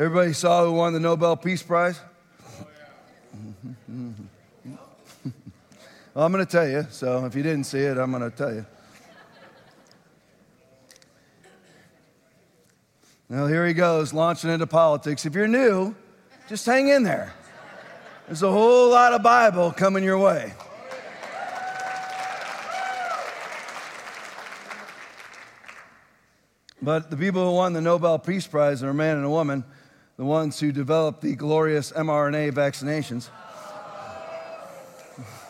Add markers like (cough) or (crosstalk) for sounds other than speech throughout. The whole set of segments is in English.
Everybody saw who won the Nobel Peace Prize? (laughs) well, I'm going to tell you, so if you didn't see it, I'm going to tell you. Now, here he goes, launching into politics. If you're new, just hang in there. There's a whole lot of Bible coming your way. But the people who won the Nobel Peace Prize are a man and a woman, the ones who developed the glorious mRNA vaccinations.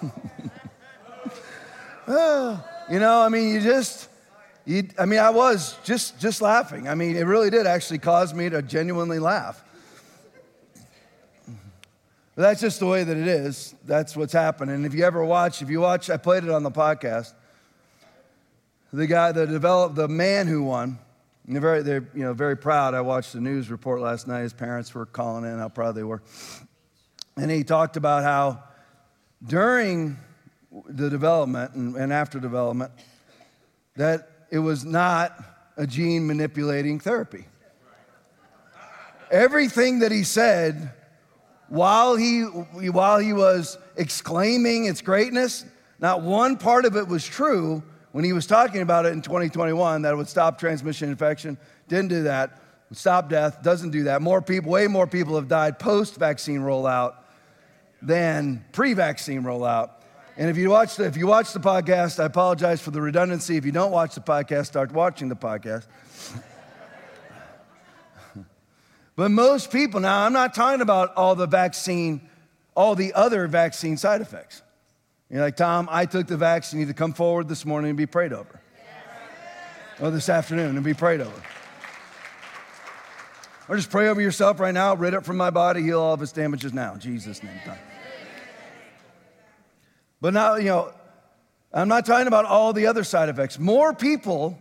(laughs) Ah, you know, I mean, you just, you, I mean, I was just, just laughing. I mean, it really did actually cause me to genuinely laugh. But that's just the way that it is. That's what's happening. And if you ever watch, if you watch, I played it on the podcast. The guy that developed, the man who won, and they're very, they're, you know, very proud. I watched the news report last night. His parents were calling in how proud they were. And he talked about how during the development and, and after development, that it was not a gene manipulating therapy. Everything that he said while he, while he was exclaiming its greatness, not one part of it was true, when he was talking about it in 2021 that it would stop transmission infection. Didn't do that. Stop death, doesn't do that. More people, way more people have died post vaccine rollout than pre vaccine rollout. And if you, watch the, if you watch the podcast, I apologize for the redundancy. If you don't watch the podcast, start watching the podcast. (laughs) but most people, now I'm not talking about all the vaccine, all the other vaccine side effects. You're like, Tom, I took the vaccine. You need to come forward this morning and be prayed over. Or this afternoon and be prayed over. Or just pray over yourself right now, rid it from my body, heal all of its damages now. In Jesus' name. But now, you know, I'm not talking about all the other side effects. More people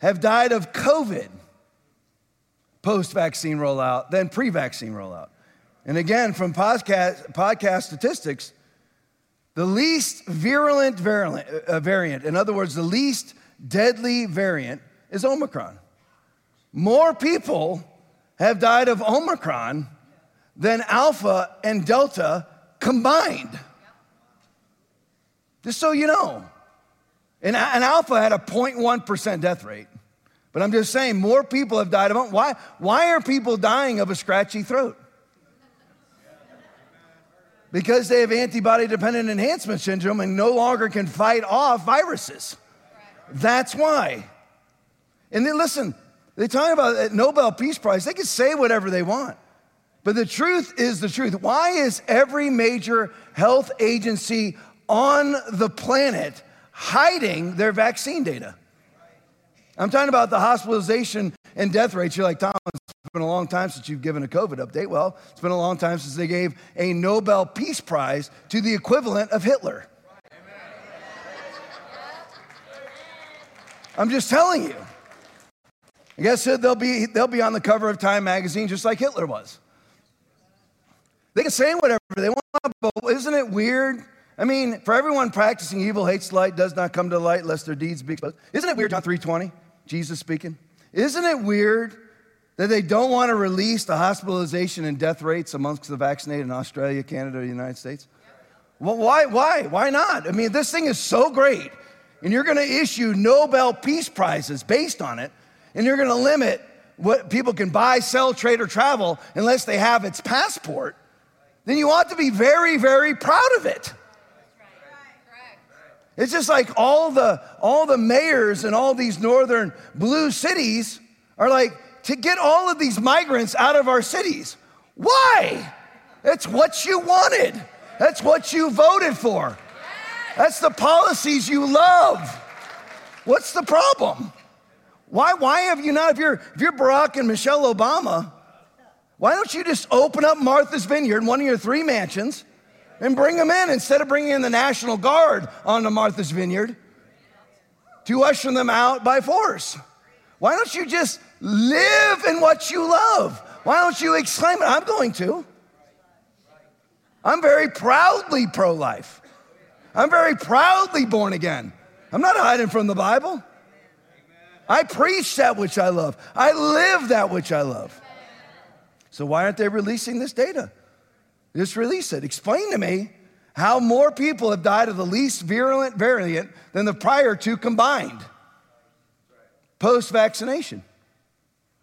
have died of COVID post vaccine rollout than pre vaccine rollout. And again, from podcast, podcast statistics, the least virulent variant, uh, in other words, the least deadly variant, is Omicron. More people have died of Omicron than Alpha and Delta combined. Just so you know. And, and Alpha had a 0.1% death rate. But I'm just saying, more people have died of it. Why, why are people dying of a scratchy throat? Because they have antibody dependent enhancement syndrome and no longer can fight off viruses. That's why. And then listen, they talk about that Nobel Peace Prize, they can say whatever they want. But the truth is the truth. Why is every major health agency on the planet hiding their vaccine data? I'm talking about the hospitalization and death rates. You're like, Tom, it's been a long time since you've given a COVID update. Well, it's been a long time since they gave a Nobel Peace Prize to the equivalent of Hitler. I'm just telling you. I guess they'll be, they'll be on the cover of Time magazine just like Hitler was. They can say whatever they want, but isn't it weird? I mean, for everyone practicing evil hates light, does not come to light lest their deeds be exposed. Isn't it weird, John 3.20, Jesus speaking? Isn't it weird that they don't want to release the hospitalization and death rates amongst the vaccinated in Australia, Canada, the United States? Well, why, why, why not? I mean, this thing is so great, and you're going to issue Nobel Peace Prizes based on it, and you're going to limit what people can buy, sell, trade, or travel unless they have its passport, then you ought to be very, very proud of it. It's just like all the all the mayors in all these northern blue cities are like, to get all of these migrants out of our cities. Why? That's what you wanted. That's what you voted for. That's the policies you love. What's the problem? Why, why have you not, if you're, if you're Barack and Michelle Obama, why don't you just open up Martha's Vineyard, one of your three mansions, and bring them in instead of bringing in the National Guard onto Martha's Vineyard to usher them out by force? Why don't you just live in what you love? Why don't you exclaim it? I'm going to. I'm very proudly pro life. I'm very proudly born again. I'm not hiding from the Bible. I preach that which I love. I live that which I love. So why aren't they releasing this data? Just release it. Explain to me how more people have died of the least virulent variant than the prior two combined post vaccination.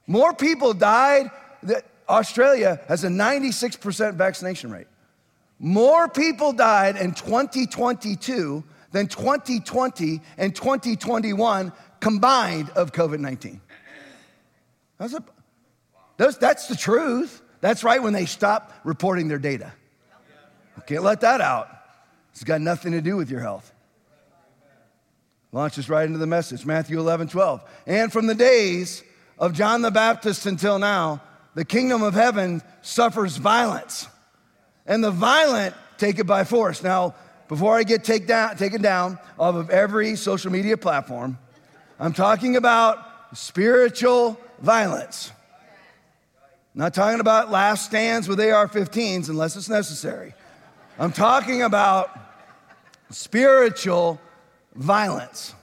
More people died that Australia has a 96% vaccination rate. More people died in 2022 than 2020 and 2021 combined of COVID 19. That's, that's the truth. That's right when they stop reporting their data. can't let that out. It's got nothing to do with your health. Launches right into the message Matthew 11, 12. And from the days of John the Baptist until now, the kingdom of heaven suffers violence, and the violent take it by force. Now, before I get take down, taken down off of every social media platform, I'm talking about spiritual violence. I'm not talking about last stands with AR 15s unless it's necessary. I'm talking about spiritual violence.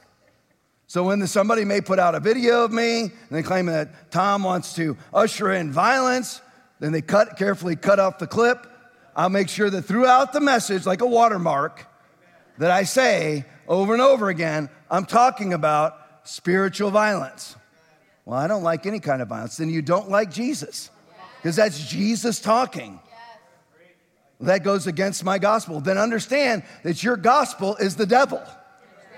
So when somebody may put out a video of me and they claim that Tom wants to usher in violence, then they cut carefully cut off the clip. I'll make sure that throughout the message, like a watermark, that I say over and over again, I'm talking about spiritual violence. Well, I don't like any kind of violence. Then you don't like Jesus, because that's Jesus talking. That goes against my gospel. Then understand that your gospel is the devil.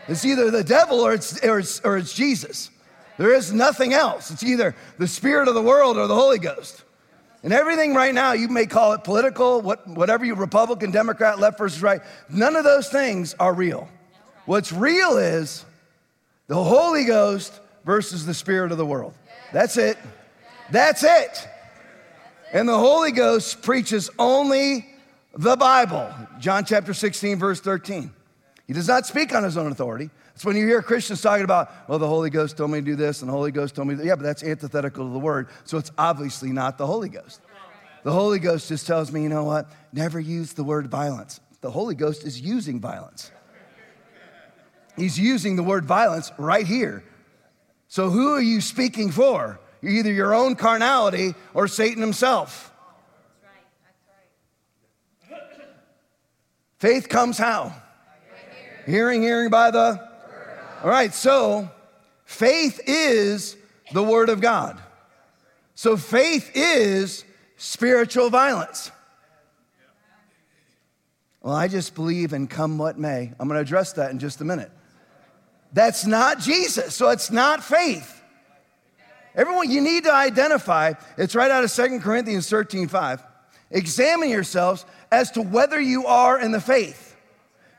It's either the devil or it's, or it's, or it's Jesus. There is nothing else. It's either the spirit of the world or the Holy Ghost. And everything right now, you may call it political, what, whatever you Republican, Democrat, left versus right, none of those things are real. What's real is the Holy Ghost versus the spirit of the world. That's it. That's it. And the Holy Ghost preaches only the Bible. John chapter 16, verse 13. He does not speak on his own authority. It's when you hear Christians talking about, well, the Holy Ghost told me to do this, and the Holy Ghost told me, yeah, but that's antithetical to the word. So it's obviously not the Holy Ghost. The Holy Ghost just tells me, you know what? Never use the word violence. The Holy Ghost is using violence. He's using the word violence right here. So who are you speaking for? Either your own carnality or Satan himself. That's right. That's right. Faith comes how? Hearing, hearing by the. All right, so faith is the Word of God. So faith is spiritual violence. Well, I just believe and come what may. I'm going to address that in just a minute. That's not Jesus, so it's not faith. Everyone, you need to identify, it's right out of Second Corinthians 13 5. Examine yourselves as to whether you are in the faith.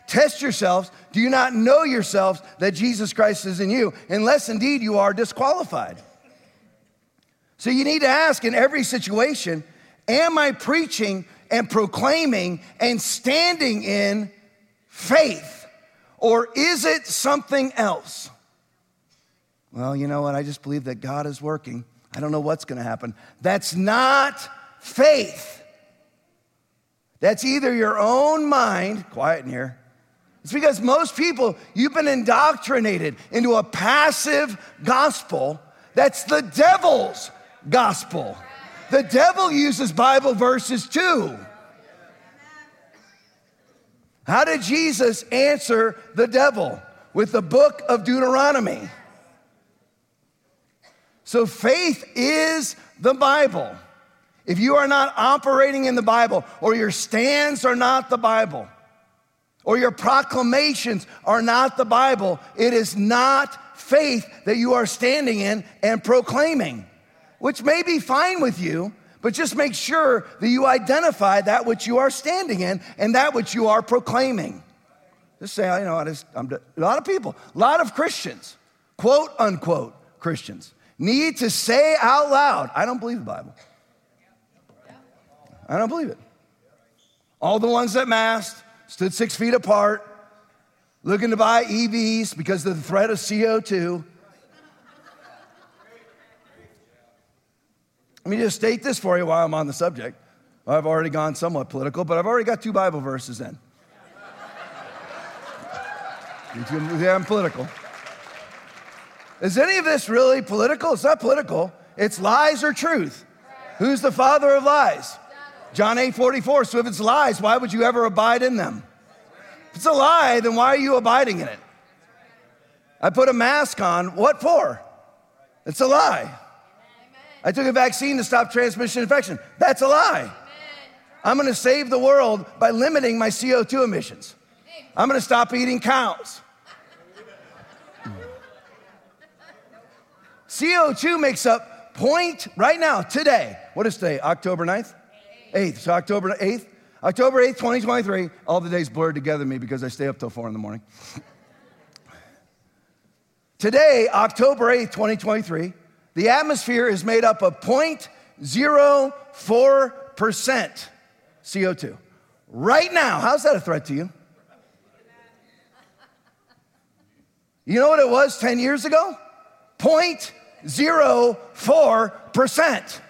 Test yourselves. Do you not know yourselves that Jesus Christ is in you, unless indeed you are disqualified? So you need to ask in every situation Am I preaching and proclaiming and standing in faith? Or is it something else? Well, you know what? I just believe that God is working. I don't know what's going to happen. That's not faith. That's either your own mind, quiet in here. It's because most people, you've been indoctrinated into a passive gospel that's the devil's gospel. The devil uses Bible verses too. How did Jesus answer the devil? With the book of Deuteronomy. So faith is the Bible. If you are not operating in the Bible, or your stands are not the Bible, or your proclamations are not the Bible, it is not faith that you are standing in and proclaiming, which may be fine with you, but just make sure that you identify that which you are standing in and that which you are proclaiming. Just say, you know, I just, I'm, a lot of people, a lot of Christians, quote unquote Christians, need to say out loud, I don't believe the Bible. I don't believe it. All the ones that masked, stood six feet apart, looking to buy EVs because of the threat of CO2. Let me just state this for you while I'm on the subject. I've already gone somewhat political, but I've already got two Bible verses in. (laughs) yeah, I'm political. Is any of this really political? It's not political. It's lies or truth. Who's the father of lies? John 8 44. So if it's lies, why would you ever abide in them? If it's a lie, then why are you abiding in it? I put a mask on. What for? It's a lie. I took a vaccine to stop transmission infection. That's a lie. I'm gonna save the world by limiting my CO2 emissions. I'm gonna stop eating cows. CO2 makes up point right now, today. What is today? October 9th? 8th. So October 8th? October 8th, 2023. All the days blurred together me because I stay up till 4 in the morning. Today, October 8th, 2023, the atmosphere is made up of 0.04% CO2. Right now, how's that a threat to you? You know what it was 10 years ago? 0.04%.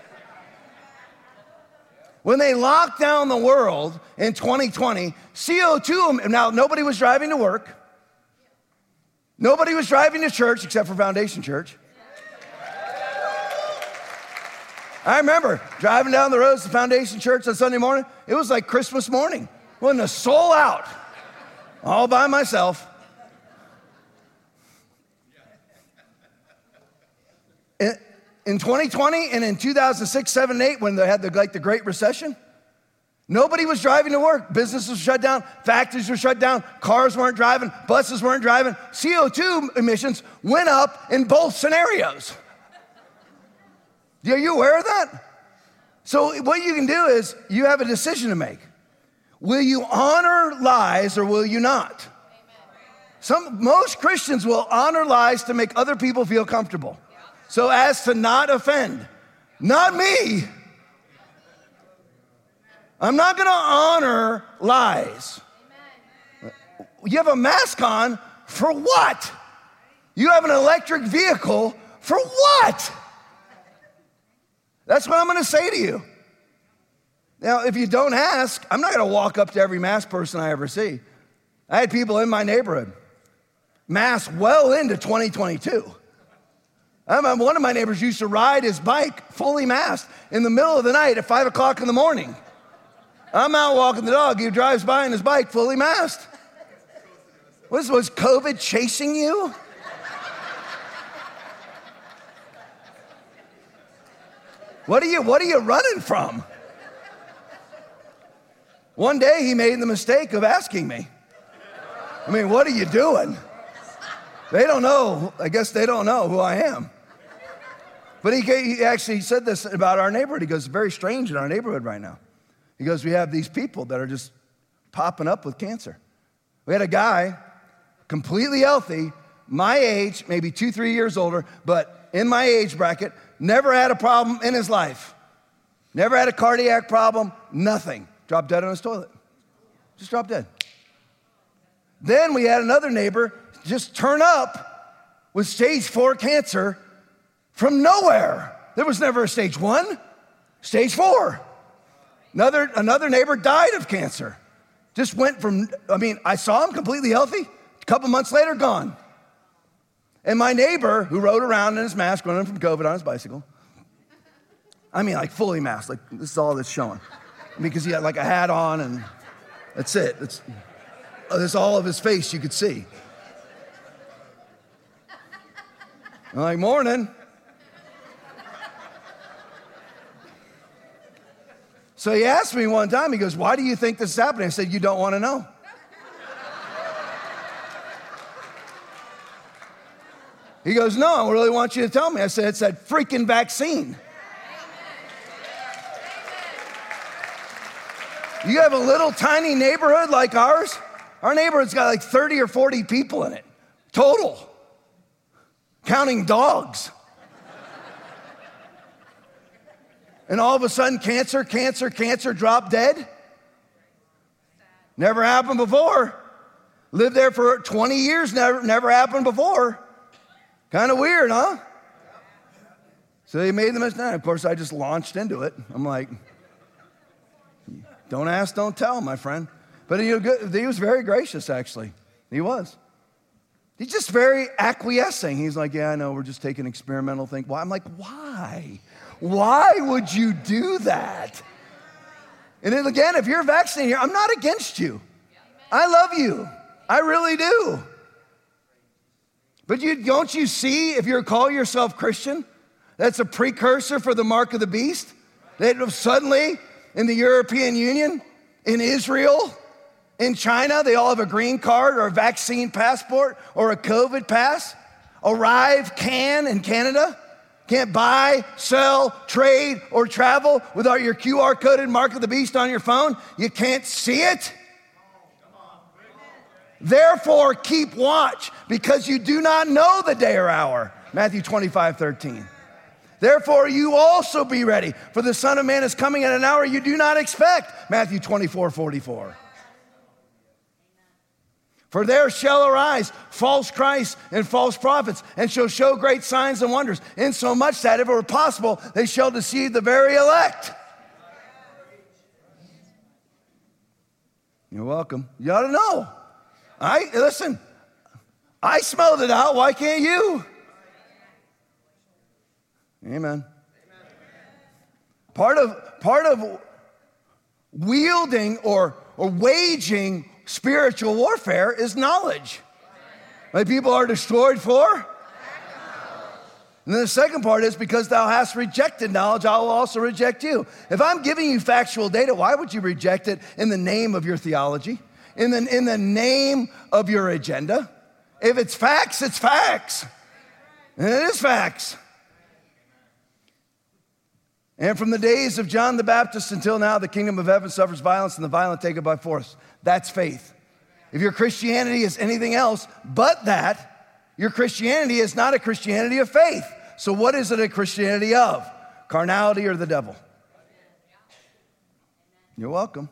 When they locked down the world in 2020, CO2, now nobody was driving to work. Nobody was driving to church except for Foundation Church. I remember driving down the roads to Foundation Church on Sunday morning. It was like Christmas morning. Wasn't a soul out, all by myself. In, in 2020 and in 2006, 7, 8, when they had the, like the Great Recession, nobody was driving to work. Businesses were shut down, factories were shut down, cars weren't driving, buses weren't driving. CO2 emissions went up in both scenarios. Are you aware of that? So, what you can do is you have a decision to make. Will you honor lies or will you not? Some, most Christians will honor lies to make other people feel comfortable so as to not offend. Not me. I'm not gonna honor lies. You have a mask on for what? You have an electric vehicle for what? That's what I'm gonna say to you. Now, if you don't ask, I'm not gonna walk up to every mask person I ever see. I had people in my neighborhood mask well into 2022. Um, um, one of my neighbors used to ride his bike fully masked in the middle of the night at five o'clock in the morning. I'm out walking the dog. He drives by on his bike fully masked. Was, was COVID chasing you? What are you, what are you running from? One day he made the mistake of asking me. I mean, what are you doing? They don't know. I guess they don't know who I am. But he, he actually said this about our neighborhood. He goes, it's very strange in our neighborhood right now. He goes, we have these people that are just popping up with cancer. We had a guy, completely healthy, my age, maybe two, three years older, but in my age bracket, never had a problem in his life. Never had a cardiac problem, nothing. Dropped dead on his toilet. Just dropped dead. Then we had another neighbor just turn up with stage four cancer from nowhere. There was never a stage one, stage four. Another, another neighbor died of cancer. Just went from, I mean, I saw him completely healthy. A couple months later, gone. And my neighbor, who rode around in his mask, running from COVID on his bicycle, I mean, like fully masked, like this is all that's showing. Because he had like a hat on and that's it. That's, that's uh, all of his face you could see. I'm like, morning. So he asked me one time, he goes, Why do you think this is happening? I said, You don't want to know. He goes, No, I really want you to tell me. I said, It's that freaking vaccine. You have a little tiny neighborhood like ours? Our neighborhood's got like 30 or 40 people in it, total, counting dogs. And all of a sudden, cancer, cancer, cancer, drop dead? Never happened before. Lived there for 20 years, never, never happened before. Kind of weird, huh? So they made the mistake. Of course, I just launched into it. I'm like, don't ask, don't tell, my friend. But he, was very gracious, actually. He was. He's just very acquiescing. He's like, Yeah, I know, we're just taking experimental thing. Well, I'm like, Why? Why would you do that? And then again, if you're vaccinated here, I'm not against you. I love you. I really do. But you, don't you see, if you call yourself Christian, that's a precursor for the mark of the beast? That suddenly in the European Union, in Israel, in China, they all have a green card or a vaccine passport or a COVID pass. ArriveCAN in Canada. Can't buy, sell, trade, or travel without your QR coded mark of the beast on your phone. You can't see it. Therefore, keep watch because you do not know the day or hour. Matthew 25, 13. Therefore, you also be ready, for the Son of Man is coming at an hour you do not expect. Matthew 24, 44. For there shall arise false Christs and false prophets, and shall show great signs and wonders, insomuch that if it were possible, they shall deceive the very elect. You're welcome. You ought to know. I listen, I smelled it out. Why can't you? Amen. Part of part of wielding or, or waging spiritual warfare is knowledge. My people are destroyed for. And then the second part is because thou hast rejected knowledge, I will also reject you. If I'm giving you factual data, why would you reject it in the name of your theology? In the, in the name of your agenda? If it's facts, it's facts. And it is facts. And from the days of John the Baptist until now, the kingdom of heaven suffers violence, and the violent take it by force. That's faith. If your Christianity is anything else but that, your Christianity is not a Christianity of faith. So, what is it a Christianity of? Carnality or the devil? You're welcome.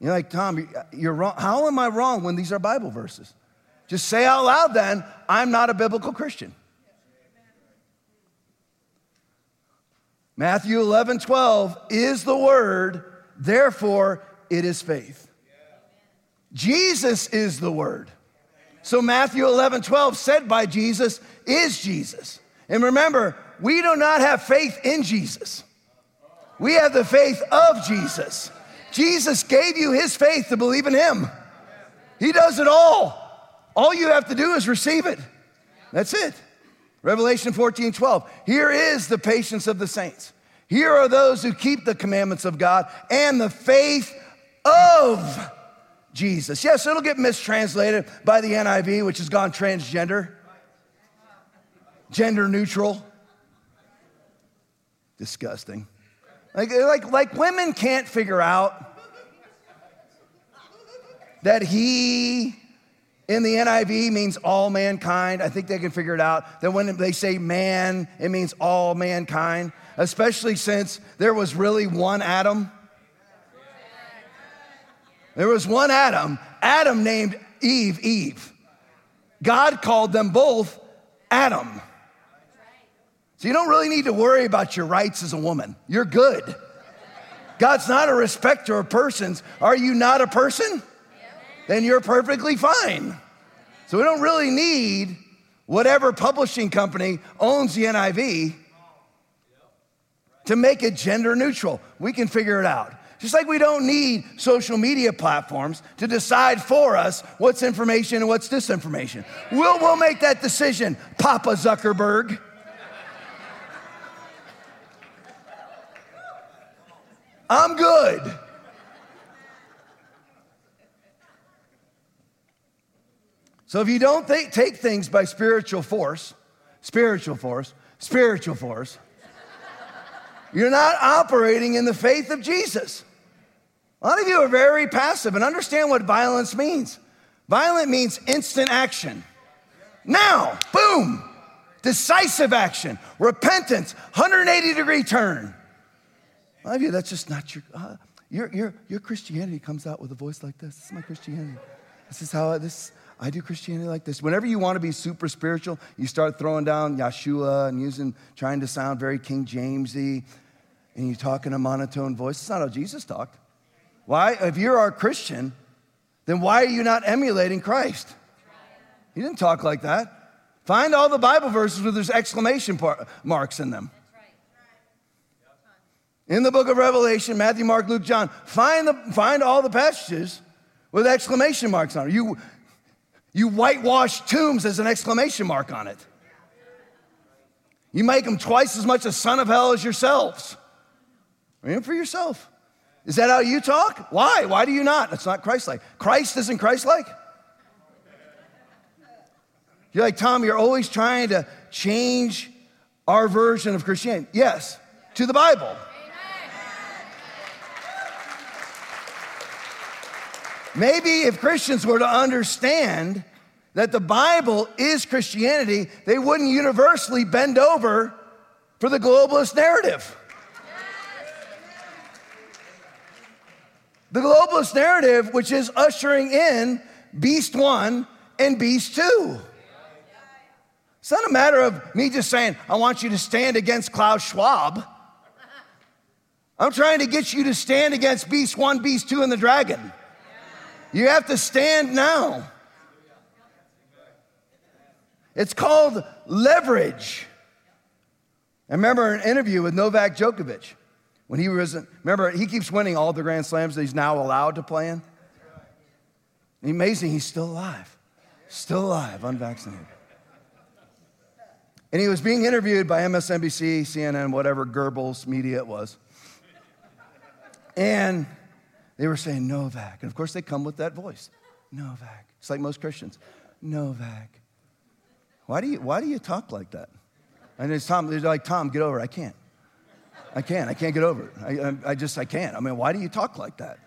You're like, Tom, you're wrong. How am I wrong when these are Bible verses? Just say out loud then, I'm not a biblical Christian. Matthew 11, 12 is the word, therefore it is faith. Jesus is the word. So Matthew 11, 12 said by Jesus is Jesus. And remember, we do not have faith in Jesus. We have the faith of Jesus. Jesus gave you his faith to believe in him. He does it all. All you have to do is receive it. That's it. Revelation 14, 12. Here is the patience of the saints. Here are those who keep the commandments of God and the faith of Jesus. Yes, it'll get mistranslated by the NIV, which has gone transgender, gender neutral. Disgusting. Like, like, like women can't figure out that he in the NIV means all mankind. I think they can figure it out. That when they say man, it means all mankind, especially since there was really one Adam. There was one Adam. Adam named Eve Eve. God called them both Adam. So you don't really need to worry about your rights as a woman. You're good. God's not a respecter of persons. Are you not a person? then you're perfectly fine. So we don't really need whatever publishing company owns the NIV to make it gender neutral. We can figure it out. Just like we don't need social media platforms to decide for us what's information and what's disinformation. We'll, we'll make that decision, Papa Zuckerberg. I'm good. So if you don't take things by spiritual force, spiritual force, spiritual force, you're not operating in the faith of Jesus. A lot of you are very passive and understand what violence means. Violent means instant action. Now, boom, decisive action, repentance, 180 degree turn. A lot of you, that's just not your, uh, your, your, your Christianity comes out with a voice like this. This is my Christianity. This is how this, I do Christianity like this. Whenever you want to be super spiritual, you start throwing down Yeshua and using, trying to sound very King Jamesy, and you talk in a monotone voice. It's not how Jesus talked. Why? If you're our Christian, then why are you not emulating Christ? He didn't talk like that. Find all the Bible verses where there's exclamation par- marks in them. In the book of Revelation, Matthew, Mark, Luke, John, find, the, find all the passages with exclamation marks on it. You, you whitewash tombs as an exclamation mark on it. You make them twice as much a son of hell as yourselves. Read for yourself. Is that how you talk? Why? Why do you not? That's not Christ like. Christ isn't Christ like. You're like, Tom, you're always trying to change our version of Christianity. Yes, to the Bible. Maybe if Christians were to understand that the Bible is Christianity, they wouldn't universally bend over for the globalist narrative. The globalist narrative, which is ushering in beast one and beast two. It's not a matter of me just saying, I want you to stand against Klaus Schwab. I'm trying to get you to stand against beast one, beast two, and the dragon. You have to stand now. It's called leverage. I remember an interview with Novak Djokovic when he was, remember, he keeps winning all the Grand Slams that he's now allowed to play in. Amazing, he's still alive. Still alive, unvaccinated. And he was being interviewed by MSNBC, CNN, whatever Goebbels media it was. And they were saying Novak. And of course, they come with that voice Novak. It's like most Christians Novak. Why do you, why do you talk like that? And it's Tom, they're like, Tom, get over it. I can't. I can't. I can't get over it. I, I, I just, I can't. I mean, why do you talk like that?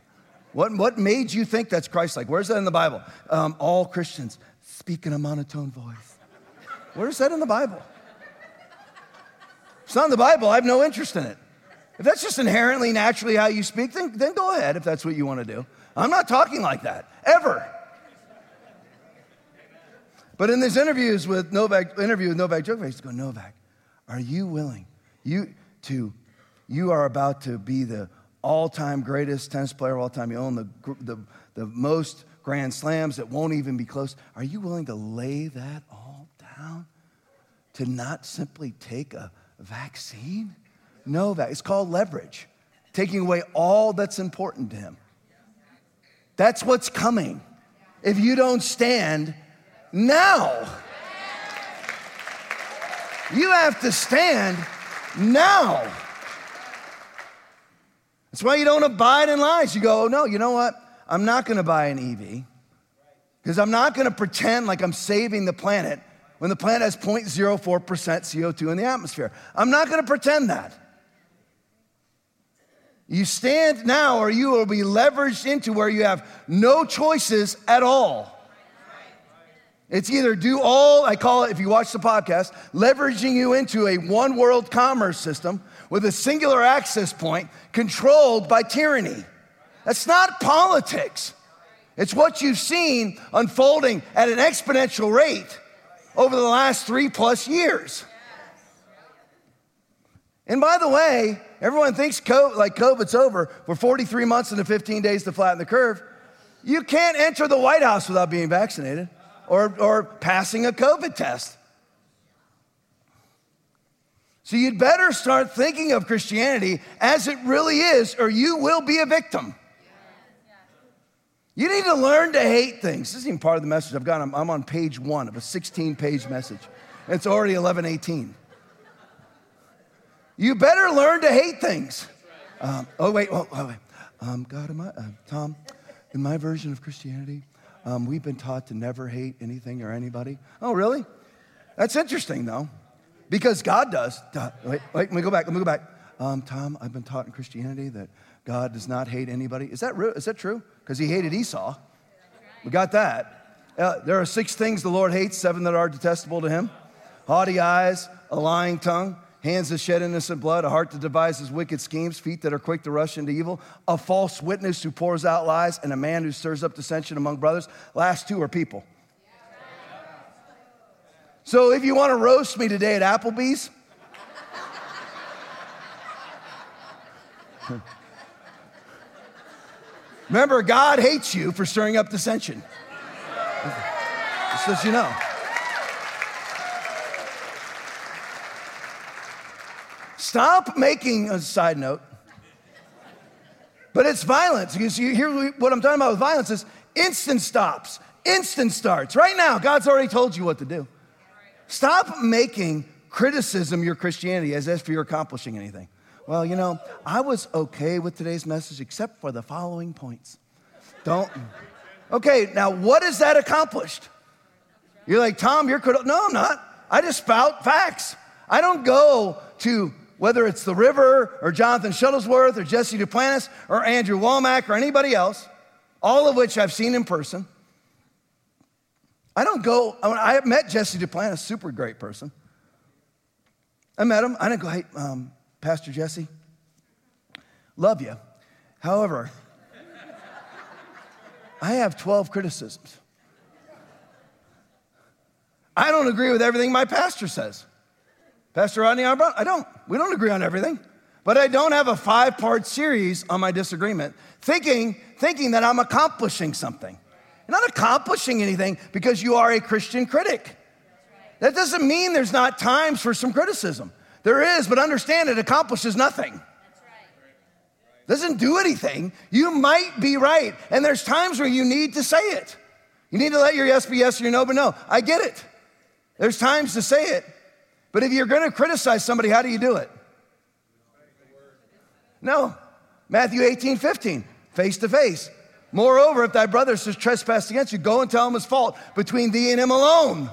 What, what made you think that's Christ like? Where's that in the Bible? Um, all Christians speak in a monotone voice. Where's that in the Bible? It's not in the Bible. I have no interest in it. If that's just inherently, naturally how you speak, then, then go ahead if that's what you want to do. I'm not talking like that, ever. But in these interviews with Novak, interview with Novak Djokovic, he's going, Novak, are you willing you to you are about to be the all time greatest tennis player of all time. You own the, the, the most grand slams that won't even be close. Are you willing to lay that all down to not simply take a vaccine? No, that it's called leverage, taking away all that's important to him. That's what's coming. If you don't stand now, you have to stand now. That's why you don't abide in lies. You go, oh, no, you know what? I'm not going to buy an EV because I'm not going to pretend like I'm saving the planet when the planet has 0.04% CO2 in the atmosphere. I'm not going to pretend that. You stand now, or you will be leveraged into where you have no choices at all. It's either do all, I call it, if you watch the podcast, leveraging you into a one world commerce system with a singular access point controlled by tyranny. That's not politics. It's what you've seen unfolding at an exponential rate over the last three plus years. And by the way, everyone thinks COVID, like COVID's over for 43 months and 15 days to flatten the curve. You can't enter the White House without being vaccinated or, or passing a COVID test. So you'd better start thinking of Christianity as it really is, or you will be a victim. You need to learn to hate things. This is even part of the message I've got. I'm, I'm on page one of a 16 page message. It's already 1118. You better learn to hate things. Um, oh, wait, oh, oh wait. Um, God, am I, uh, Tom, in my version of Christianity, um, we've been taught to never hate anything or anybody. Oh, really? That's interesting, though. Because God does. Wait, wait, let me go back. Let me go back. Um, Tom, I've been taught in Christianity that God does not hate anybody. Is that, real? Is that true? Because he hated Esau. We got that. Uh, there are six things the Lord hates, seven that are detestable to him haughty eyes, a lying tongue, hands that shed innocent blood, a heart that devises wicked schemes, feet that are quick to rush into evil, a false witness who pours out lies, and a man who stirs up dissension among brothers. Last two are people. So if you want to roast me today at Applebee's, (laughs) remember, God hates you for stirring up dissension. Just you know. Stop making a side note. But it's violence. Because you hear what I'm talking about with violence is instant stops, instant starts. Right now, God's already told you what to do. Stop making criticism your Christianity as if you're accomplishing anything. Well, you know, I was okay with today's message except for the following points. Don't. Okay, now what is that accomplished? You're like, Tom, you're critical. No, I'm not. I just spout facts. I don't go to whether it's the river or Jonathan Shuttlesworth or Jesse Duplantis or Andrew Wommack or anybody else, all of which I've seen in person. I don't go, I met Jesse Duplantis, super great person. I met him. I didn't go, hey, um, Pastor Jesse, love you. However, I have 12 criticisms. I don't agree with everything my pastor says. Pastor Rodney Howard-Browne, I don't. We don't agree on everything. But I don't have a five part series on my disagreement, thinking, thinking that I'm accomplishing something. You're not accomplishing anything because you are a Christian critic. That doesn't mean there's not times for some criticism. There is, but understand it accomplishes nothing. Doesn't do anything. You might be right. And there's times where you need to say it. You need to let your yes be yes, or your no but no. I get it. There's times to say it. But if you're going to criticize somebody, how do you do it? No. Matthew 18, 15, face to face. Moreover, if thy brother has trespassed against you, go and tell him his fault between thee and him alone.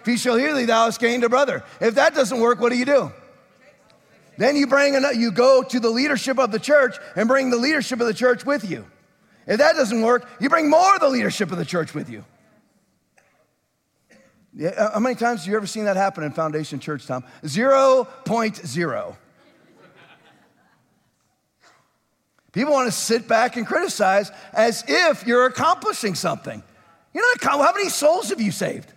If he shall hear thee, thou hast gained a brother. If that doesn't work, what do you do? Then you bring another, you go to the leadership of the church and bring the leadership of the church with you. If that doesn't work, you bring more of the leadership of the church with you. Yeah, uh, how many times have you ever seen that happen in Foundation Church, Tom? 0.0. People want to sit back and criticize as if you're accomplishing something. You're not, how many souls have you saved?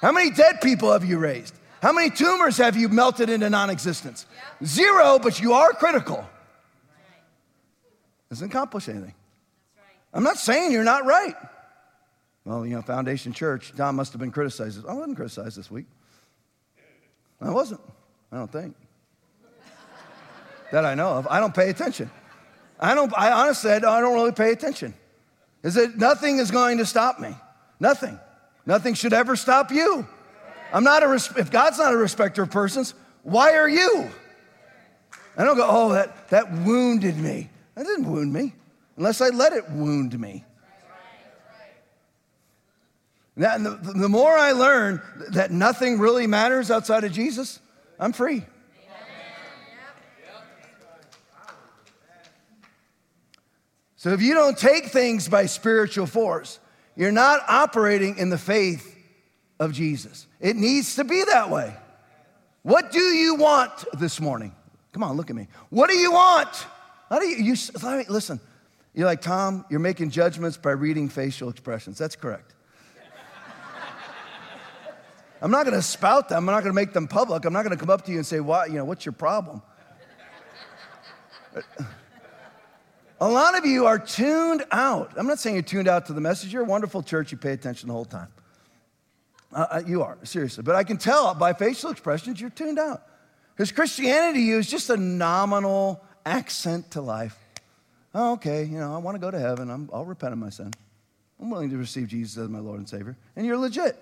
How many dead people have you raised? How many tumors have you melted into non existence? Zero, but you are critical. Doesn't accomplish anything. I'm not saying you're not right. Well, you know, Foundation Church, Don must have been criticized. I wasn't criticized this week. I wasn't. I don't think. (laughs) that I know of. I don't pay attention. I don't, I honestly, I don't really pay attention. Is it nothing is going to stop me? Nothing. Nothing should ever stop you. I'm not a, if God's not a respecter of persons, why are you? I don't go, oh, that, that wounded me. That didn't wound me unless I let it wound me. Now, the, the more I learn that nothing really matters outside of Jesus, I'm free. So if you don't take things by spiritual force, you're not operating in the faith of Jesus. It needs to be that way. What do you want this morning? Come on, look at me. What do you want? How do you, you listen? You're like, Tom, you're making judgments by reading facial expressions. That's correct. I'm not going to spout them. I'm not going to make them public. I'm not going to come up to you and say, "Why? You know, what's your problem?" A lot of you are tuned out. I'm not saying you're tuned out to the message. You're a wonderful church. You pay attention the whole time. Uh, uh you are, seriously. But I can tell by facial expressions you're tuned out. Because Christianity to you is just a nominal accent to life. Oh, okay, you know, I want to go to heaven. i will repent of my sin. I'm willing to receive Jesus as my Lord and Savior. And you're legit.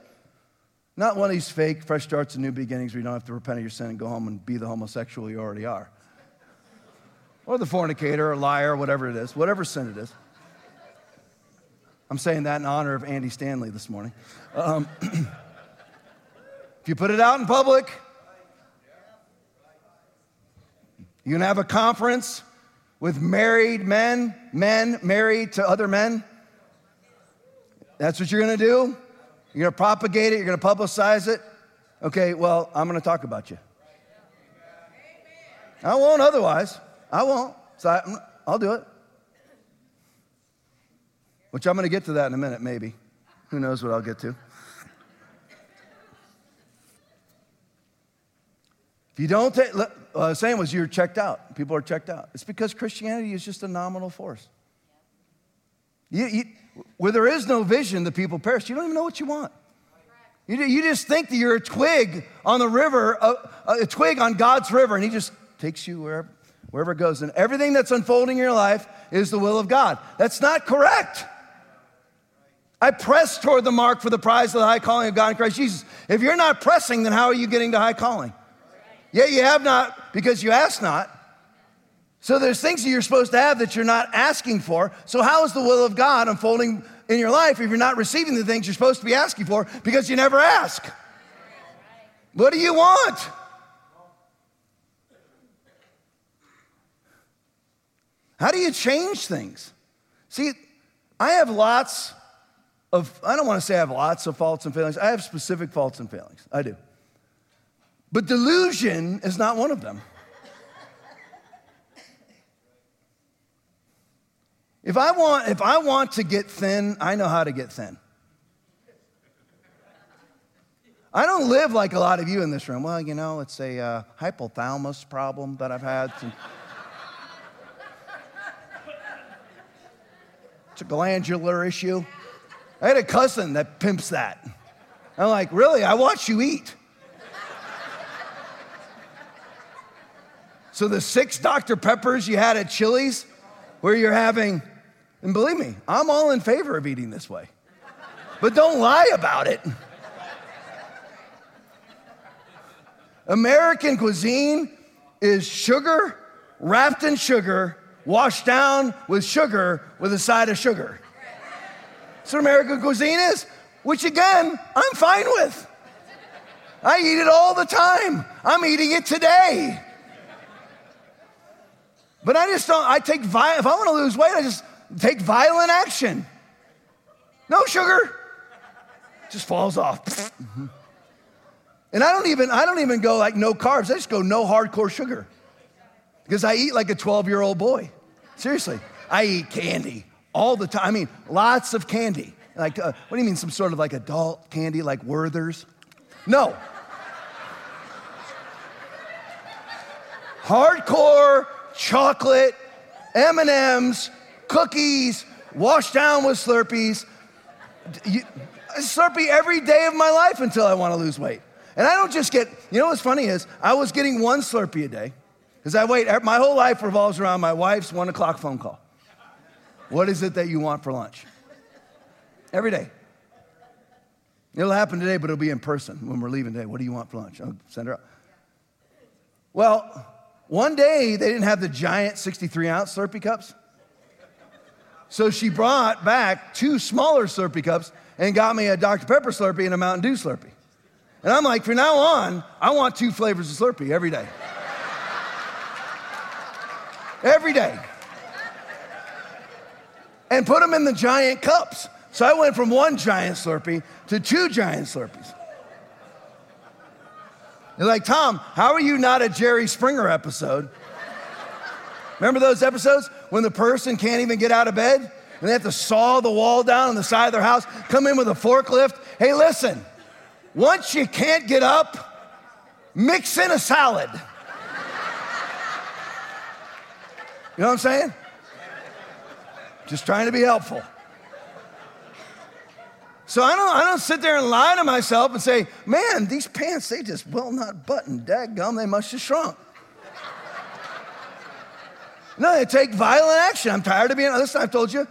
Not one of these fake fresh starts and new beginnings where you don't have to repent of your sin and go home and be the homosexual you already are. Or the fornicator or liar, whatever it is, whatever sin it is. I'm saying that in honor of Andy Stanley this morning. Um, (clears throat) if you put it out in public, you can have a conference with married men, men married to other men. That's what you're gonna do? You're to propagate it, you're to publicize it. Okay, well, I'm to talk about you. I won't otherwise. I won't. So I, I'll do it. Which I'm going to get to that in a minute, maybe. Who knows what I'll get to. If you don't take, what I was saying was you're checked out. People are checked out. It's because Christianity is just a nominal force. You, you, where there is no vision, the people perish. You don't even know what you want. You, you just think that you're a twig on the river, a, a twig on God's river, and He just takes you wherever, wherever it goes. And everything that's unfolding in your life is the will of God. That's not correct. I press toward the mark for the prize of the high calling of God in Christ Jesus. If you're not pressing, then how are you getting to high calling? Yeah, you have not because you ask not. So there's things that you're supposed to have that you're not asking for. So how is the will of God unfolding in your life if you're not receiving the things you're supposed to be asking for because you never ask? What do you want? How do you change things? See, I have lots of, I don't want to say I have lots of faults and failings. I have specific faults and failings. I do. But delusion is not one of them. If I want, if I want to get thin, I know how to get thin. I don't live like a lot of you in this room. Well, you know, it's a uh, hypothalamus problem that I've had. It's a glandular issue. I had a cousin that pimps that. I'm like, really? I watch you eat. so the six Dr. Peppers you had at Chili's, where you're having, and believe me, I'm all in favor of eating this way. But don't lie about it. American cuisine is sugar wrapped in sugar, washed down with sugar with a side of sugar. That's what American cuisine is, which again, I'm fine with. I eat it all the time. I'm eating it today. But I just don't, I take, if I want to lose weight, I just take violent action. No sugar. Just falls off. Mm-hmm. And I don't even, I don't even go like no carbs. I just go no hardcore sugar. Because I eat like a 12 year old boy. Seriously. I eat candy all the time. I mean, lots of candy. Like, uh, what do you mean, some sort of like adult candy, like Werther's? No. Hardcore chocolate, M&Ms, cookies, washed down with Slurpees. You, Slurpee every day of my life until I want to lose weight. And I don't just get, you know what's funny is, I was getting one Slurpee a day because I wait, my whole life revolves around my wife's one o'clock phone call. What is it that you want for lunch? Every day. It'll happen today, but it'll be in person when we're leaving today. What do you want for lunch? I'll send her up. Well, one day they didn't have the giant 63 ounce Slurpee cups. So she brought back two smaller Slurpee cups and got me a Dr. Pepper Slurpee and a Mountain Dew Slurpee. And I'm like, from now on, I want two flavors of Slurpee every day. Every day and put them in the giant cups. So I went from one giant Slurpee to two giant Slurpees. You're like, Tom, how are you not a Jerry Springer episode? Remember those episodes when the person can't even get out of bed and they have to saw the wall down on the side of their house, come in with a forklift? Hey, listen, once you can't get up, mix in a salad. You know what I'm saying? just trying to be helpful. So I don't, I don't sit there and lie to myself and say, man, these pants, they just will not button. Daggum, they must have shrunk. no, they take violent action. I'm tired of being, listen, I've told you,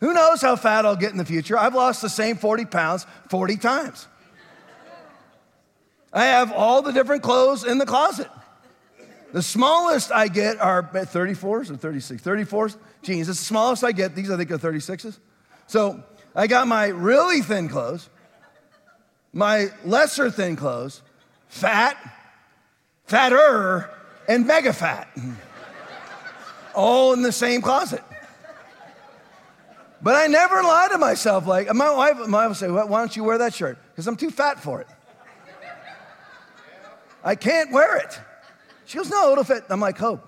who knows how fat I'll get in the future? I've lost the same 40 pounds 40 times. I have all the different clothes in the closet. The smallest I get are 34s or 36? 34s jeans. It's the smallest I get. These I think are 36s. So I got my really thin clothes, my lesser thin clothes, fat, fatter, and mega fat. (laughs) All in the same closet. But I never lie to myself. Like my wife, my wife would say, "Why don't you wear that shirt?" Because I'm too fat for it. I can't wear it. She goes, no, it'll fit. I'm like, Hope,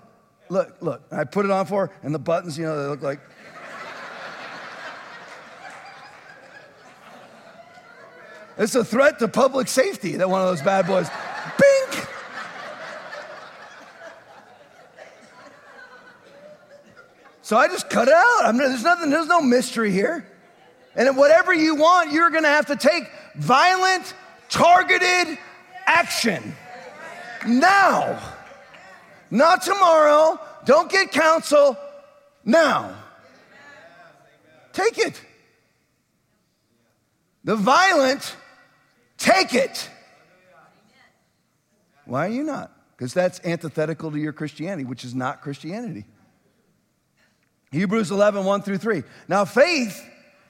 look, look. I put it on for her, and the buttons, you know, they look like. it's a threat to public safety that one of those bad boys, bink! So I just cut it out. I there's nothing, there's no mystery here. And whatever you want, you're gonna have to take violent, targeted action now. Not tomorrow. Don't get counsel now. Take it. The violent, take it. Why are you not? Because that's antithetical to your Christianity, which is not Christianity. Hebrews 11, 1 through 3. Now, faith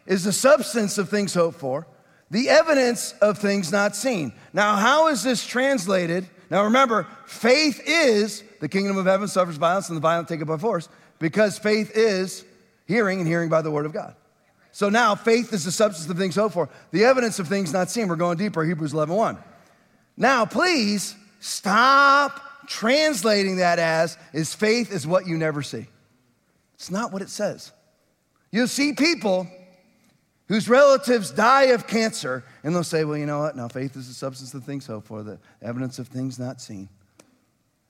is the substance of things hoped for, the evidence of things not seen. Now, how is this translated? Now, remember, faith is the kingdom of heaven suffers violence, and the violent take it by force, because faith is hearing, and hearing by the word of God. So now, faith is the substance of things hoped for, the evidence of things not seen. We're going deeper, Hebrews 11, 1. Now, please stop translating that as is faith is what you never see. It's not what it says. You'll see people whose relatives die of cancer, and they'll say, Well, you know what? Now, faith is the substance of things hoped for, the evidence of things not seen.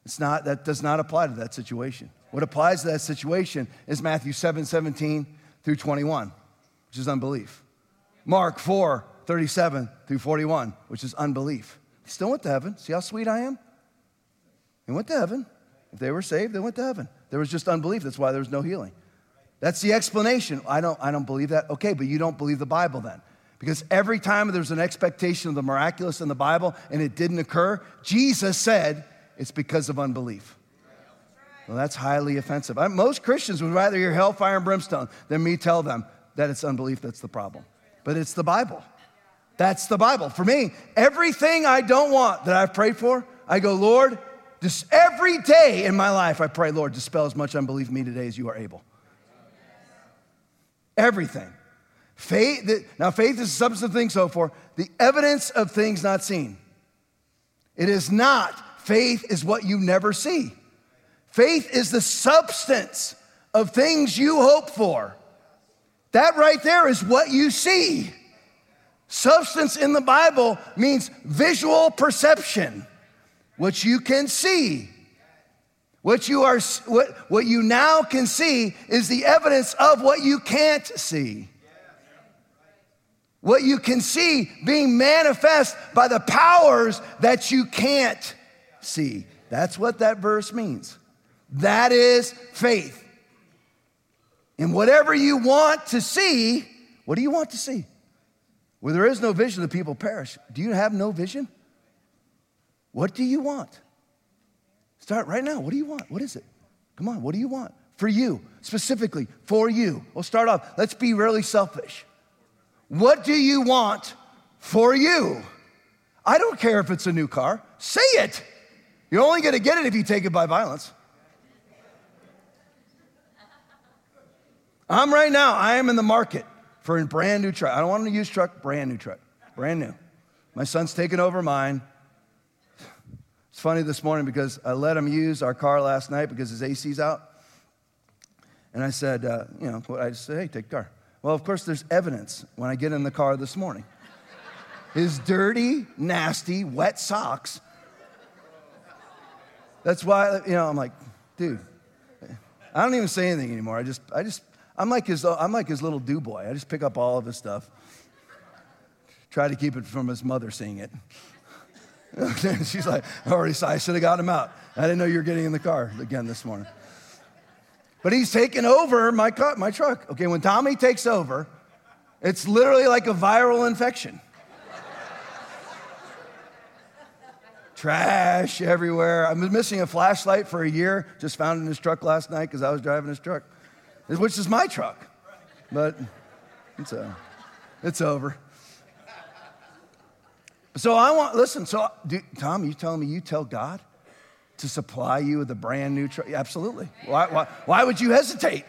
It's not, that does not apply to that situation. What applies to that situation is Matthew 7 17 through 21, which is unbelief. Mark 4 37 through 41, which is unbelief. Still went to heaven. See how sweet I am? He went to heaven. If they were saved, they went to heaven. There was just unbelief. That's why there was no healing. That's the explanation. I don't, I don't believe that. Okay, but you don't believe the Bible then. Because every time there's an expectation of the miraculous in the Bible and it didn't occur, Jesus said it's because of unbelief. Well, that's highly offensive. I, most Christians would rather hear hellfire and brimstone than me tell them that it's unbelief that's the problem. But it's the Bible. That's the Bible. For me, everything I don't want that I've prayed for, I go, Lord, just every day in my life, I pray, Lord, dispel as much unbelief in me today as you are able. Everything. Faith, now faith is the substance of things hoped for, the evidence of things not seen. It is not, faith is what you never see. Faith is the substance of things you hope for. That right there is what you see. Substance in the Bible means visual perception, what you can see. What you, are, what, what you now can see is the evidence of what you can't see. What you can see being manifest by the powers that you can't see. That's what that verse means. That is faith. And whatever you want to see, what do you want to see? Where there is no vision, the people perish. Do you have no vision? What do you want? Start right now. What do you want? What is it? Come on, what do you want? For you, specifically, for you. We'll start off. Let's be really selfish. What do you want for you? I don't care if it's a new car. Say it. You're only going to get it if you take it by violence. I'm right now, I am in the market for a brand new truck. I don't want a used truck, brand new truck, brand new. My son's taking over mine. It's funny this morning because I let him use our car last night because his AC's out. And I said, uh, you know, what I just said, hey, take the car. Well, of course, there's evidence when I get in the car this morning. His dirty, nasty, wet socks. That's why, you know, I'm like, dude, I don't even say anything anymore. I just, I just, I'm like his, I'm like his little do boy. I just pick up all of his stuff, try to keep it from his mother seeing it. (laughs) She's like, I already saw, I should have got him out. I didn't know you were getting in the car again this morning. But he's taking over my, car, my truck. Okay, when Tommy takes over, it's literally like a viral infection. Trash everywhere. I was missing a flashlight for a year, just found it in his truck last night because I was driving his truck, which is my truck. But it's, uh, it's over. So I want, listen, so do, Tom, you telling me you tell God to supply you with a brand new truck? Absolutely. Why, why, why would you hesitate?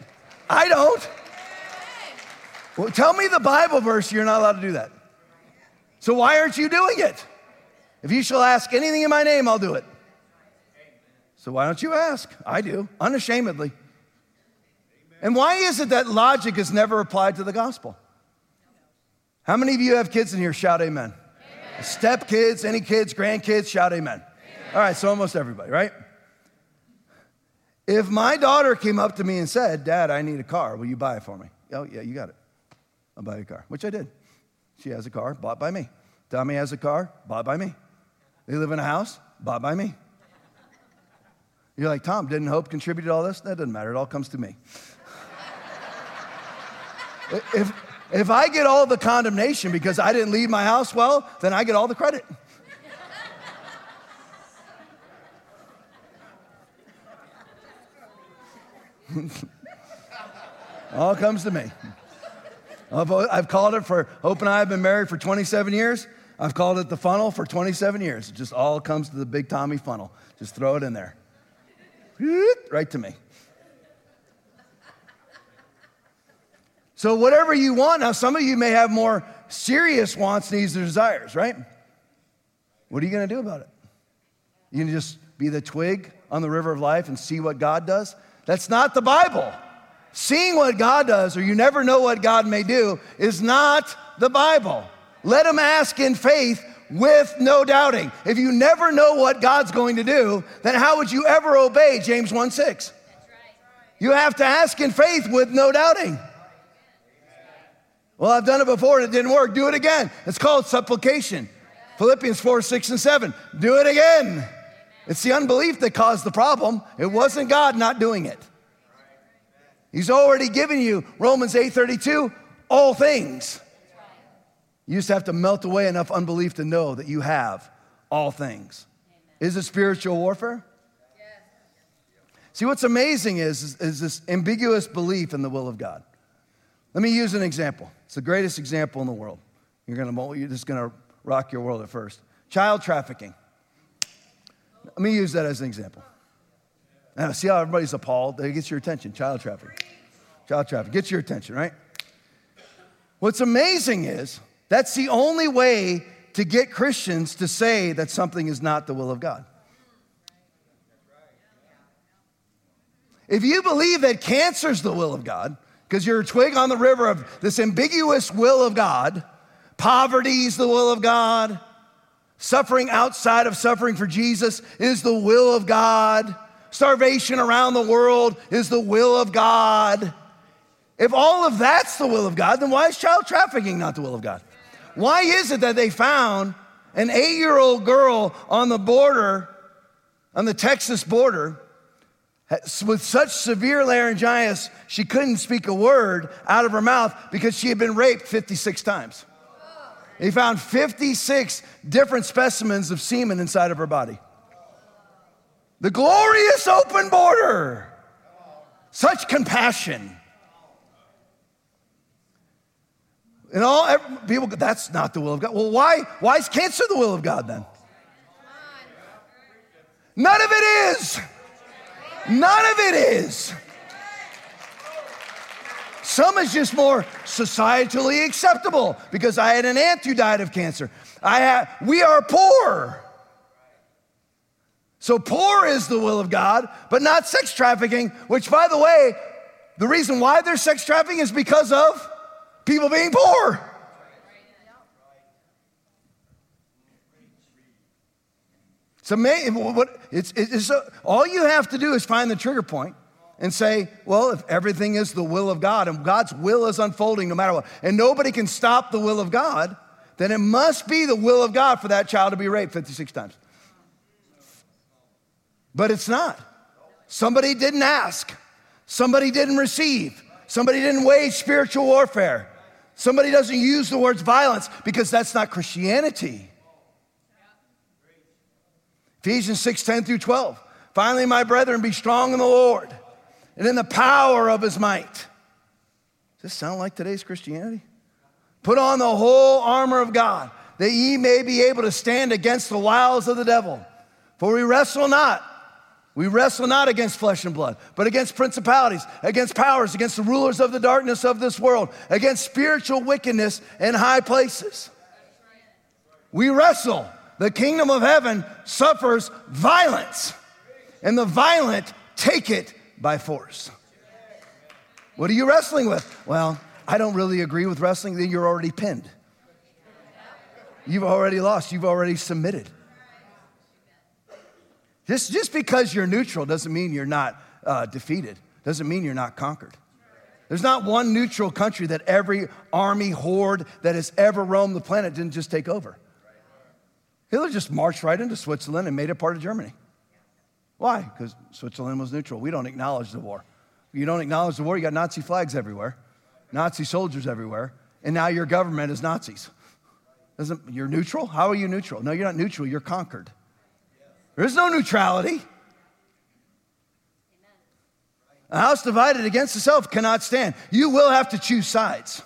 I don't. Well, tell me the Bible verse you're not allowed to do that. So why aren't you doing it? If you shall ask anything in my name, I'll do it. So why don't you ask? I do, unashamedly. And why is it that logic is never applied to the gospel? How many of you have kids in here? Shout amen. Step kids, any kids, grandkids, shout amen. amen. All right, so almost everybody, right? If my daughter came up to me and said, Dad, I need a car, will you buy it for me? Oh, yeah, you got it. I'll buy you a car, which I did. She has a car, bought by me. Tommy has a car, bought by me. They live in a house, bought by me. You're like, Tom, didn't Hope contribute to all this? That doesn't matter. It all comes to me. (laughs) if, if I get all the condemnation because I didn't leave my house well, then I get all the credit. (laughs) all comes to me. I've called it for, Hope and I have been married for 27 years. I've called it the funnel for 27 years. It just all comes to the big Tommy funnel. Just throw it in there. Right to me. So, whatever you want, now some of you may have more serious wants, needs, or desires, right? What are you going to do about it? You to just be the twig on the river of life and see what God does? That's not the Bible. Seeing what God does, or you never know what God may do, is not the Bible. Let him ask in faith with no doubting. If you never know what God's going to do, then how would you ever obey James 1 6? You have to ask in faith with no doubting. Well, I've done it before and it didn't work. Do it again. It's called supplication. Philippians 4, 6, and 7. Do it again. It's the unbelief that caused the problem. It wasn't God not doing it. He's already given you Romans 8:32, all things. You just have to melt away enough unbelief to know that you have all things. Amen. Is it spiritual warfare? Yes. See, what's amazing is, is, is this ambiguous belief in the will of God. Let me use an example. It's the greatest example in the world. You're, gonna, you're just going to rock your world at first. Child trafficking. Let me use that as an example. Now, see how everybody's appalled? That gets your attention. Child trafficking. Child trafficking gets your attention, right? What's amazing is that's the only way to get Christians to say that something is not the will of God. If you believe that cancer is the will of God, because you're a twig on the river of this ambiguous will of God, poverty is the will of God, suffering outside of suffering for Jesus is the will of God starvation around the world is the will of God. If all of that's the will of God, then why is child trafficking not the will of God? Why is it that they found an eight year old girl on the border, on the Texas border, with such severe laryngitis, she couldn't speak a word out of her mouth because she had been raped 56 times? They found 56 different specimens of semen inside of her body. The glorious open border. Such compassion. And all people, that's not the will of God. Well, why, why is cancer the will of God then? None of it is. None of it is. Some is just more societally acceptable because I had an aunt who died of cancer. I have, we are poor. So poor is the will of God, but not sex trafficking, which, by the way, the reason why there's sex trafficking is because of people being poor. It's amazing. It's, it's, it's, all you have to do is find the trigger point and say, well, if everything is the will of God and God's will is unfolding no matter what, and nobody can stop the will of God, then it must be the will of God for that child to be raped 56 times. But it's not. Somebody didn't ask, somebody didn't receive, somebody didn't wage spiritual warfare. Somebody doesn't use the words violence because that's not Christianity. Ephesians 6 10 through 12. Finally, my brethren, be strong in the Lord and in the power of his might. Does this sound like today's Christianity? Put on the whole armor of God that ye may be able to stand against the wiles of the devil. For we wrestle not we wrestle not against flesh and blood, but against principalities, against powers, against the rulers of the darkness of this world, against spiritual wickedness in high places. We wrestle. The kingdom of heaven suffers violence, and the violent take it by force. What are you wrestling with? Well, I don't really agree with wrestling, then you're already pinned. You've already lost, you've already submitted. Just, just because you're neutral doesn't mean you're not uh, defeated, doesn't mean you're not conquered. There's not one neutral country that every army horde that has ever roamed the planet didn't just take over. Hitler just marched right into Switzerland and made it part of Germany. Why? Because Switzerland was neutral. We don't acknowledge the war. You don't acknowledge the war, you got Nazi flags everywhere, Nazi soldiers everywhere, and now your government is Nazis. Doesn't, you're neutral? How are you neutral? No, you're not neutral, you're conquered. There is no neutrality. A house divided against itself cannot stand. You will have to choose sides.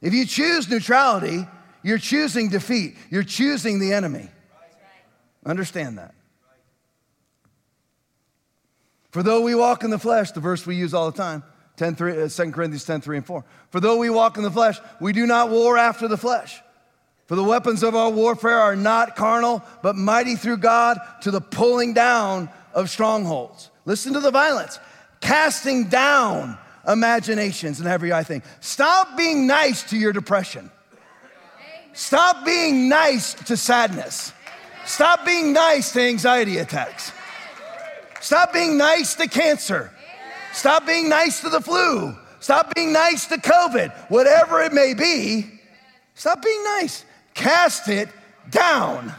If you choose neutrality, you're choosing defeat, you're choosing the enemy. Understand that. For though we walk in the flesh, the verse we use all the time, 10, 3, uh, 2 Corinthians 10, 3 and 4. For though we walk in the flesh, we do not war after the flesh. For the weapons of our warfare are not carnal, but mighty through God to the pulling down of strongholds. Listen to the violence. Casting down imaginations and every high thing. Stop being nice to your depression. Stop being nice to sadness. Stop being nice to anxiety attacks. Stop being nice to cancer. Stop being nice to the flu. Stop being nice to COVID. Whatever it may be, stop being nice. Cast it down.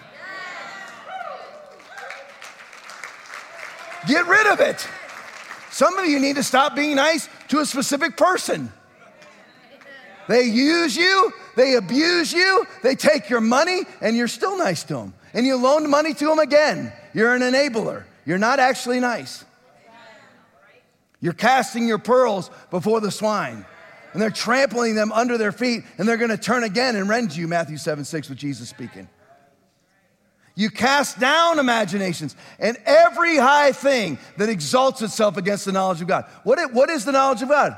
Get rid of it. Some of you need to stop being nice to a specific person. They use you, they abuse you, they take your money, and you're still nice to them. And you loan money to them again. You're an enabler. You're not actually nice. You're casting your pearls before the swine, and they're trampling them under their feet, and they're gonna turn again and rend you, Matthew 7 6, with Jesus speaking. You cast down imaginations and every high thing that exalts itself against the knowledge of God. What, what is the knowledge of God?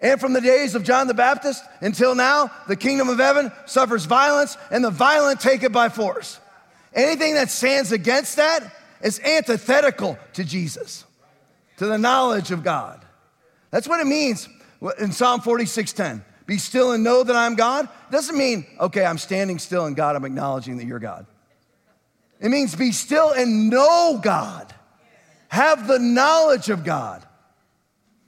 And from the days of John the Baptist until now, the kingdom of heaven suffers violence, and the violent take it by force. Anything that stands against that is antithetical to Jesus, to the knowledge of God. That's what it means in Psalm 46:10. Be still and know that I'm God. Doesn't mean, okay, I'm standing still and God, I'm acknowledging that you're God. It means be still and know God. Have the knowledge of God.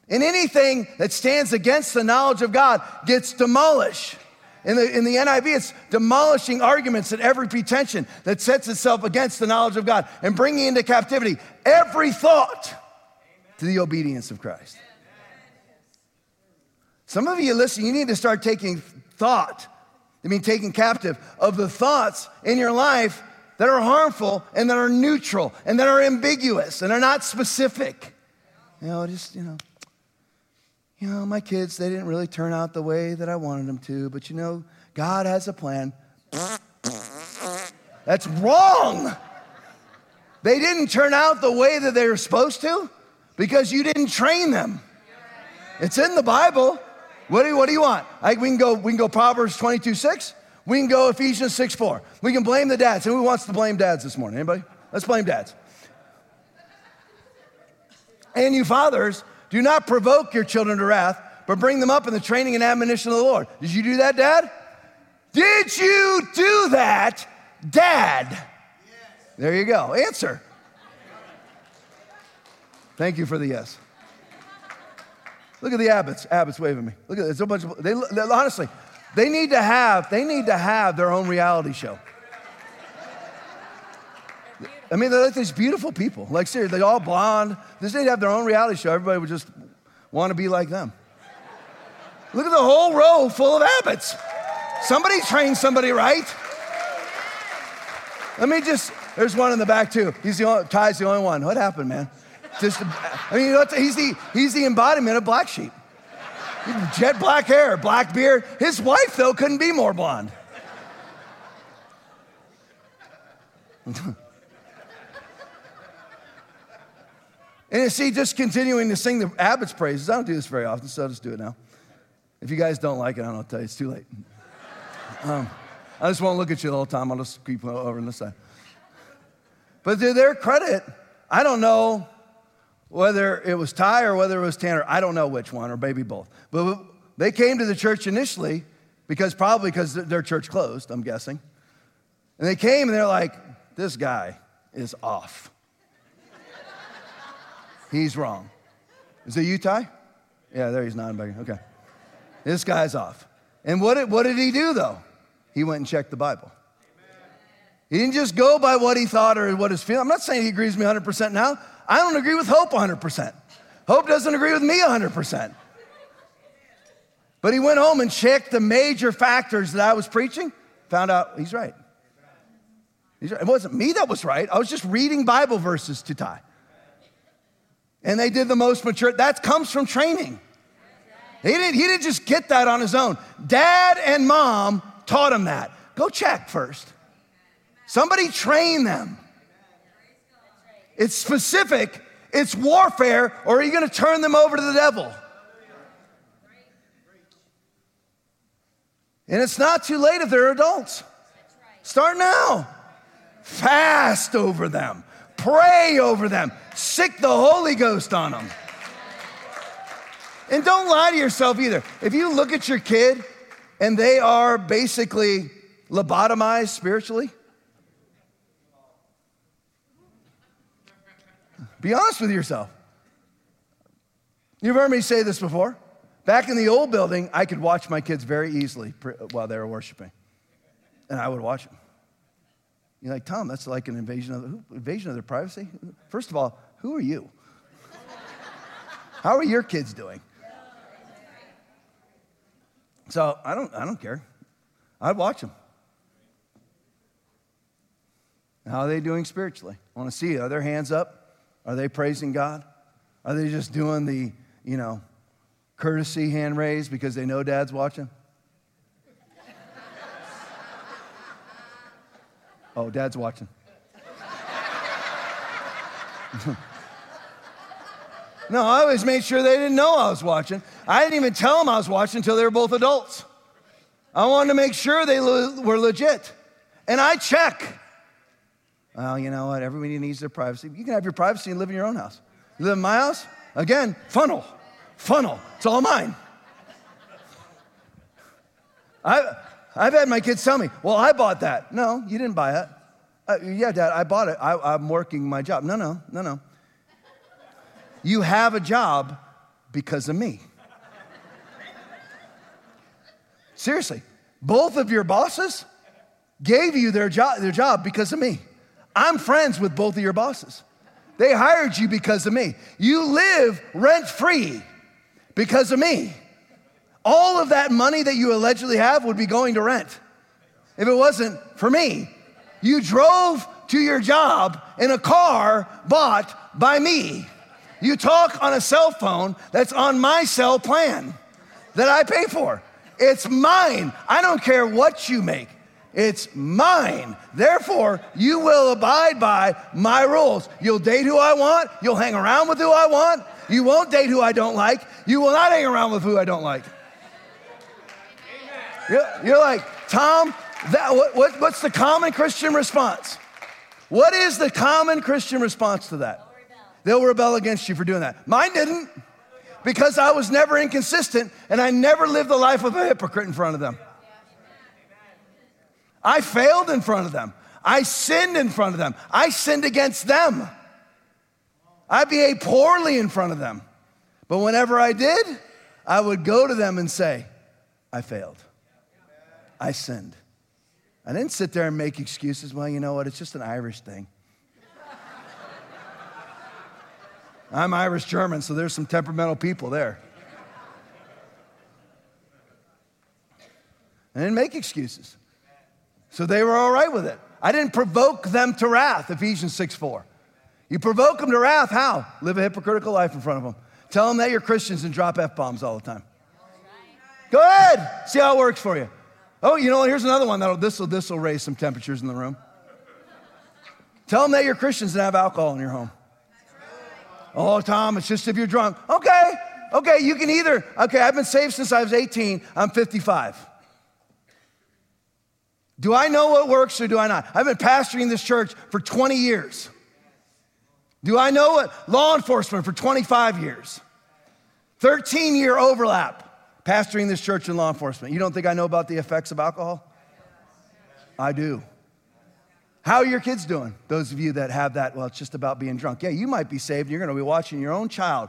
And anything that stands against the knowledge of God gets demolished. In the, in the NIV, it's demolishing arguments and every pretension that sets itself against the knowledge of God and bringing into captivity every thought to the obedience of Christ. Some of you listen, you need to start taking thought, I mean, taking captive of the thoughts in your life that are harmful and that are neutral and that are ambiguous and are not specific. You know, just, you know, you know, my kids, they didn't really turn out the way that I wanted them to, but you know, God has a plan. That's wrong. They didn't turn out the way that they were supposed to because you didn't train them. It's in the Bible. What do you, what do you want? I, we, can go, we can go Proverbs 22 6. We can go Ephesians 6 4. We can blame the dads. And who wants to blame dads this morning? Anybody? Let's blame dads. And you fathers, do not provoke your children to wrath, but bring them up in the training and admonition of the Lord. Did you do that, dad? Did you do that, dad? Yes. There you go. Answer. Thank you for the yes. Look at the Abbotts. Abbotts waving me. Look at it. There's a bunch of, they, they, honestly, they need to have, they need to have their own reality show. I mean, they're like these beautiful people. Like, seriously, they're all blonde. They need to have their own reality show. Everybody would just want to be like them. Look at the whole row full of Abbotts. Somebody trained somebody right. Let me just, there's one in the back too. He's the only, Ty's the only one. What happened, man? Just, I mean, he's the, he's the embodiment of black sheep. Jet black hair, black beard. His wife, though, couldn't be more blonde. (laughs) and you see, just continuing to sing the Abbott's praises. I don't do this very often, so I'll just do it now. If you guys don't like it, I don't know, tell you, it's too late. (laughs) Um, I just won't look at you the whole time. I'll just keep over on the side. But to their credit, I don't know whether it was Ty or whether it was Tanner, I don't know which one, or maybe both. But they came to the church initially because probably because their church closed, I'm guessing. And they came and they're like, this guy is off. He's wrong. Is it you, Ty? Yeah, there he's nodding back. Okay. This guy's off. And what did, what did he do though? He went and checked the Bible. He didn't just go by what he thought or what his feeling. I'm not saying he agrees with me 100% now. I don't agree with Hope 100%. Hope doesn't agree with me 100%. But he went home and checked the major factors that I was preaching, found out he's right. He's right. It wasn't me that was right. I was just reading Bible verses to Ty. And they did the most mature. That comes from training. He didn't, he didn't just get that on his own. Dad and mom taught him that. Go check first. Somebody train them. It's specific, it's warfare, or are you going to turn them over to the devil? And it's not too late if they're adults. Start now. Fast over them, pray over them, sick the Holy Ghost on them. And don't lie to yourself either. If you look at your kid and they are basically lobotomized spiritually, be honest with yourself. You've heard me say this before. Back in the old building, I could watch my kids very easily while they were worshiping, and I would watch them. You're like, Tom, that's like an invasion of, invasion of their privacy? First of all, who are you? How are your kids doing? So I don't, I don't care. I'd watch them. How are they doing spiritually? I want to see, are their hands up? Are they praising God? Are they just doing the, you know, courtesy hand raise because they know dad's watching? oh, dad's watching. (laughs) no, I always made sure they didn't know I was watching. I didn't even tell them I was watching until they were both adults. I wanted to make sure they were legit. And I check. Well, you know what? Everybody needs their privacy. You can have your privacy and live in your own house. You live in my house? Again, funnel. Funnel. It's all mine. I, I've had my kids tell me, well, I bought that. No, you didn't buy it. Uh, yeah, Dad, I bought it. I, I'm working my job. No, no, no, no. You have a job because of me. Seriously, both of your bosses gave you their job, their job because of me. I'm friends with both of your bosses. They hired you because of me. You live rent free because of me. All of that money that you allegedly have would be going to rent if it wasn't for me. You drove to your job in a car bought by me. You talk on a cell phone that's on my cell plan that I pay for. It's mine. I don't care what you make. It's mine. Therefore, you will abide by my rules. You'll date who I want. You'll hang around with who I want. You won't date who I don't like. You will not hang around with who I don't like. You're, you're like, Tom, that, what, what, what's the common Christian response? What is the common Christian response to that? They'll rebel against you for doing that. Mine didn't because I was never inconsistent and I never lived the life of a hypocrite in front of them. I failed in front of them. I sinned in front of them. I sinned against them. I behaved poorly in front of them. But whenever I did, I would go to them and say, I failed. I sinned. I didn't sit there and make excuses. Well, you know what? It's just an Irish thing. (laughs) I'm Irish German, so there's some temperamental people there. I didn't make excuses. So they were all right with it. I didn't provoke them to wrath, Ephesians 6 4. You provoke them to wrath, how? Live a hypocritical life in front of them. Tell them that you're Christians and drop F bombs all the time. Go ahead, see how it works for you. Oh, you know what? Here's another one that'll this will this will raise some temperatures in the room. Tell them that you're Christians and have alcohol in your home. Oh, Tom, it's just if you're drunk. Okay, okay, you can either, okay, I've been saved since I was 18, I'm 55. Do I know what works or do I not? I've been pastoring this church for 20 years. Do I know what? Law enforcement for 25 years. 13 year overlap pastoring this church and law enforcement. You don't think I know about the effects of alcohol? I do. How are your kids doing? Those of you that have that, well, it's just about being drunk. Yeah, you might be saved. You're going to be watching your own child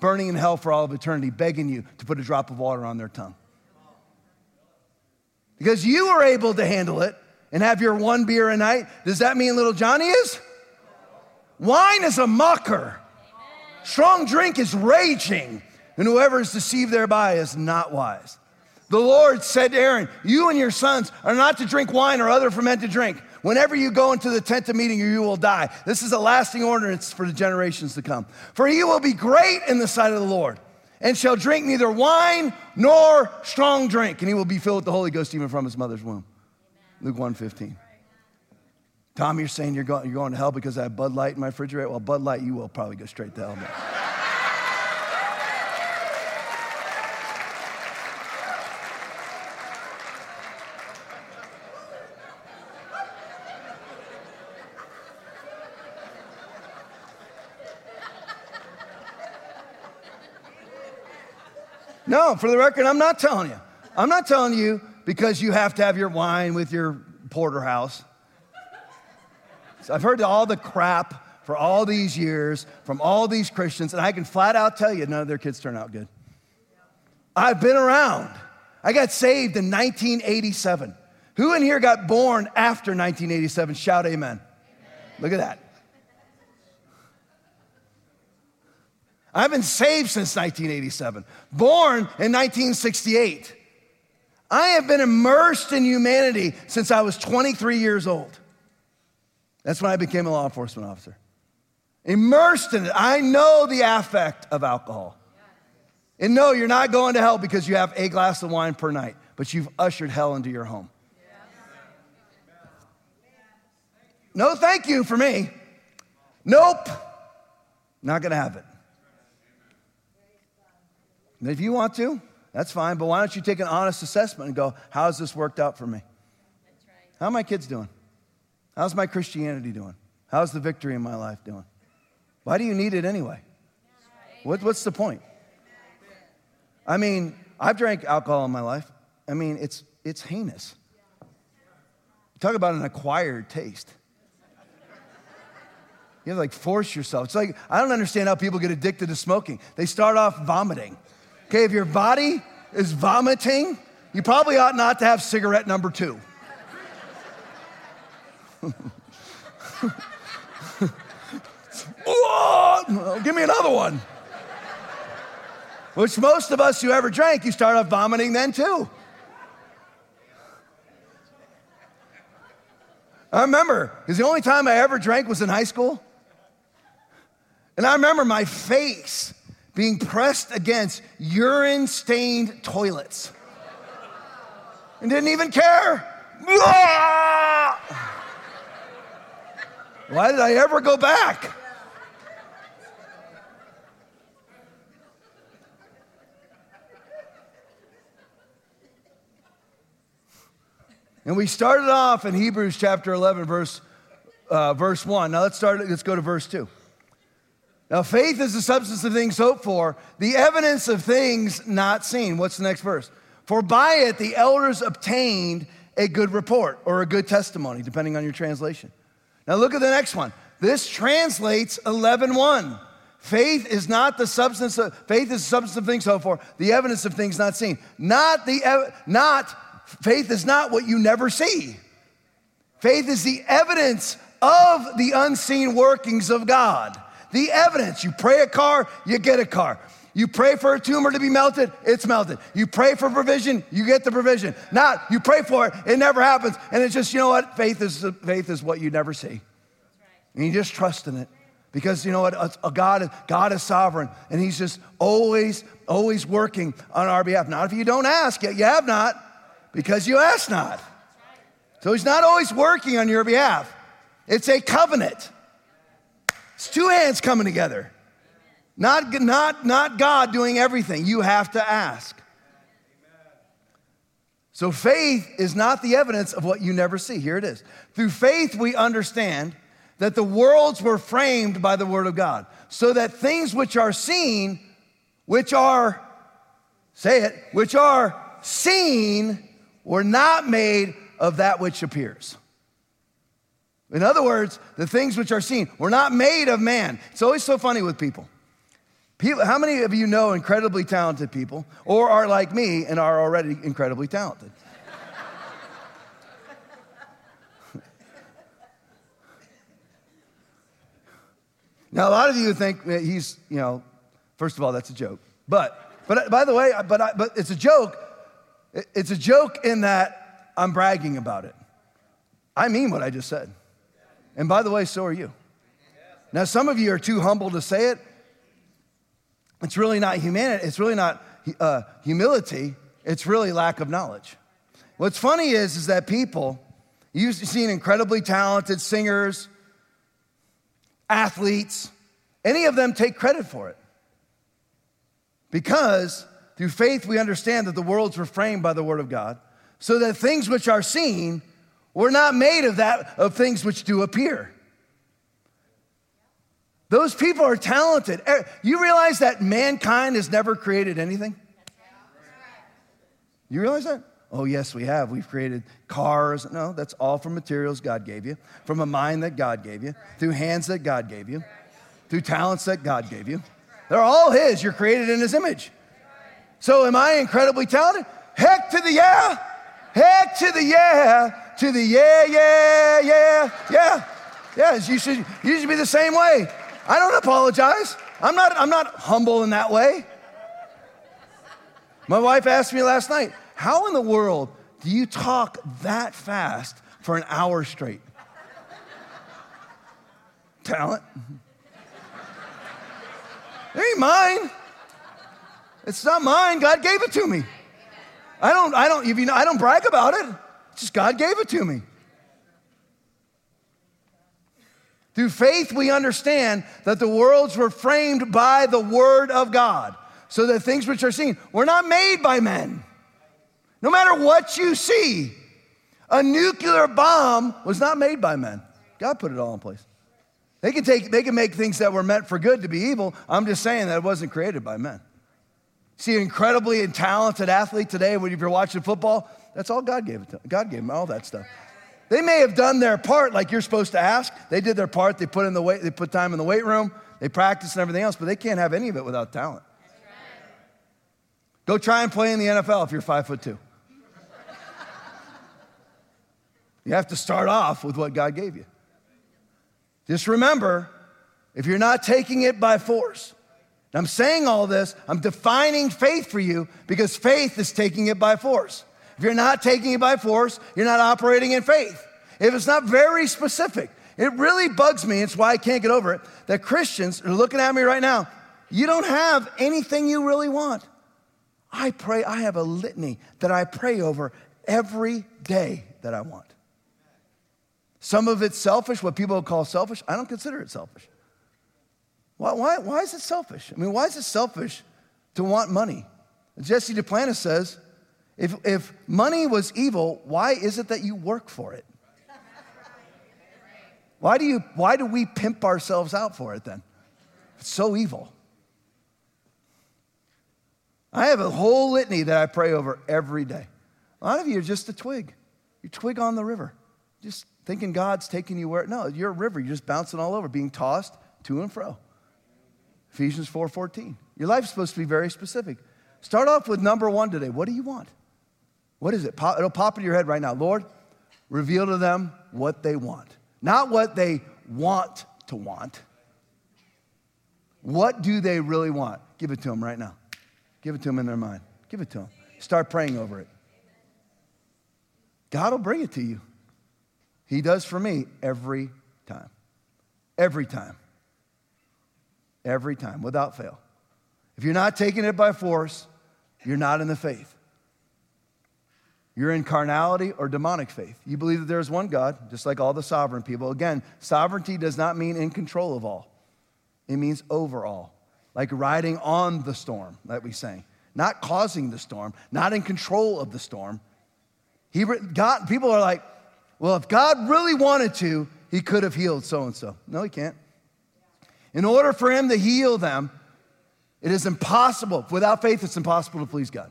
burning in hell for all of eternity, begging you to put a drop of water on their tongue. Because you are able to handle it and have your one beer a night. Does that mean little Johnny is? Wine is a mocker. Strong drink is raging, and whoever is deceived thereby is not wise. The Lord said to Aaron, You and your sons are not to drink wine or other fermented drink. Whenever you go into the tent of meeting, you will die. This is a lasting ordinance for the generations to come. For he will be great in the sight of the Lord, and shall drink neither wine nor strong drink, and he will be filled with the Holy Ghost even from his mother's womb. Luke 1:15. Tom, you're saying you're going, you're going to hell because I have Bud Light in my refrigerator? Well, Bud Light, you will probably go straight to hell. No, for the record, I'm not telling you. I'm not telling you because you have to have your wine with your porterhouse. So I've heard all the crap for all these years from all these Christians, and I can flat out tell you none of their kids turn out good. I've been around. I got saved in 1987. Who in here got born after 1987? Shout amen. amen. Look at that. I've been saved since 1987, born in 1968. I have been immersed in humanity since I was 23 years old. That's when I became a law enforcement officer. Immersed in it. I know the affect of alcohol. And no, you're not going to hell because you have a glass of wine per night, but you've ushered hell into your home. No, thank you for me. Nope. Not to have it. And if you want to, that's fine, but why don't you take an honest assessment and go, how's this worked out for me? How are my kids doing? How's my Christianity doing? How's the victory in my life doing? Why do you need it anyway? What, what's the point? I mean, I've drank alcohol in my life. I mean, it's, it's heinous. Talk about an acquired taste. You have to like force yourself. It's like, I don't understand how people get addicted to smoking. They start off vomiting. Okay, if your body is vomiting, you probably ought not to have cigarette number two. (laughs) Give me another one. Which most of us who ever drank, you start off vomiting then too. I remember, because the only time I ever drank was in high school. And I remember my face being pressed against urine stained toilets and didn't even care. (laughs) Why did I ever go back? And we started off in Hebrews chapter 11, verse, uh, verse 1. Now let's start, let's go to verse 2. Now, faith is the substance of things hoped for, the evidence of things not seen. What's the next verse? For by it the elders obtained a good report or a good testimony, depending on your translation. Now look at the next one. This translates 11:1. Faith is not the substance of faith is the substance of things hoped for, the evidence of things not seen. Not the not faith is not what you never see. Faith is the evidence of the unseen workings of God. The evidence. You pray a car, you get a car. You pray for a tumor to be melted, it's melted. You pray for provision, you get the provision. Not you pray for it, it never happens, and it's just you know what? Faith is faith is what you never see, and you just trust in it because you know what? A God, God is sovereign, and He's just always, always working on our behalf. Not if you don't ask, yet you have not, because you ask not. So He's not always working on your behalf. It's a covenant. It's two hands coming together. Not, not, not God doing everything. You have to ask. So faith is not the evidence of what you never see. Here it is. Through faith, we understand that the worlds were framed by the word of God, so that things which are seen, which are, say it, which are seen, were not made of that which appears. In other words, the things which are seen were not made of man. It's always so funny with people. People, how many of you know incredibly talented people or are like me and are already incredibly talented? (laughs) now, a lot of you think he's, you know, first of all, that's a joke. But, but by the way, but, I, but it's a joke. It's a joke in that I'm bragging about it. I mean what I just said. And by the way, so are you. Now, some of you are too humble to say it. It's really not humanity, it's really not uh, humility, it's really lack of knowledge. What's funny is, is that people, you've seen incredibly talented singers, athletes, any of them take credit for it. Because through faith we understand that the worlds were framed by the word of God, so that things which are seen were not made of that of things which do appear. Those people are talented. Eh, you realize that mankind has never created anything? You realize that? Oh, yes, we have. We've created cars. No, that's all from materials God gave you, from a mind that God gave you, through hands that God gave you, through talents that God gave you. They're all His. You're created in His image. So, am I incredibly talented? Heck to the yeah. Heck to the yeah. To the yeah, yeah, yeah, yeah. Yes, you should, you should be the same way. I don't apologize. I'm not, I'm not humble in that way. My wife asked me last night, How in the world do you talk that fast for an hour straight? Talent. It ain't mine. It's not mine. God gave it to me. I don't, I don't, you know, I don't brag about it. Just God gave it to me. Through faith, we understand that the worlds were framed by the Word of God, so that things which are seen were not made by men. No matter what you see, a nuclear bomb was not made by men. God put it all in place. They can, take, they can make things that were meant for good to be evil. I'm just saying that it wasn't created by men. See, an incredibly talented athlete today, when you're watching football, that's all God gave it to. God gave them all that stuff. They may have done their part like you're supposed to ask. They did their part. They put in the weight, they put time in the weight room, they practiced and everything else, but they can't have any of it without talent. Go try and play in the NFL if you're five foot two. you have to start off with what God gave you. Just remember, if you're not taking it by force, I'm saying all this, I'm defining faith for you because faith is taking it by force. If you're not taking it by force, you're not operating in faith. If it's not very specific, it really bugs me. It's why I can't get over it that Christians are looking at me right now. You don't have anything you really want. I pray, I have a litany that I pray over every day that I want. Some of it's selfish, what people call selfish. I don't consider it selfish. Why, why, why is it selfish? I mean, why is it selfish to want money? Jesse Duplantis says if, if money was evil, why is it that you work for it? Why do, you, why do we pimp ourselves out for it then? It's so evil. I have a whole litany that I pray over every day. A lot of you are just a twig. You're twig on the river, just thinking God's taking you where. No, you're a river. You're just bouncing all over, being tossed to and fro. Ephesians 4:14. Your life's supposed to be very specific. Start off with number one today. What do you want? What is it? It'll pop into your head right now. Lord, reveal to them what they want, not what they want to want. What do they really want? Give it to them right now. Give it to them in their mind. Give it to them. Start praying over it. God will bring it to you. He does for me every time. Every time. Every time, without fail. If you're not taking it by force, you're not in the faith. You're in carnality or demonic faith. You believe that there is one God, just like all the sovereign people. Again, sovereignty does not mean in control of all, it means over all, like riding on the storm that we sang, not causing the storm, not in control of the storm. He, God, people are like, well, if God really wanted to, he could have healed so and so. No, he can't. In order for him to heal them, it is impossible. Without faith, it's impossible to please God.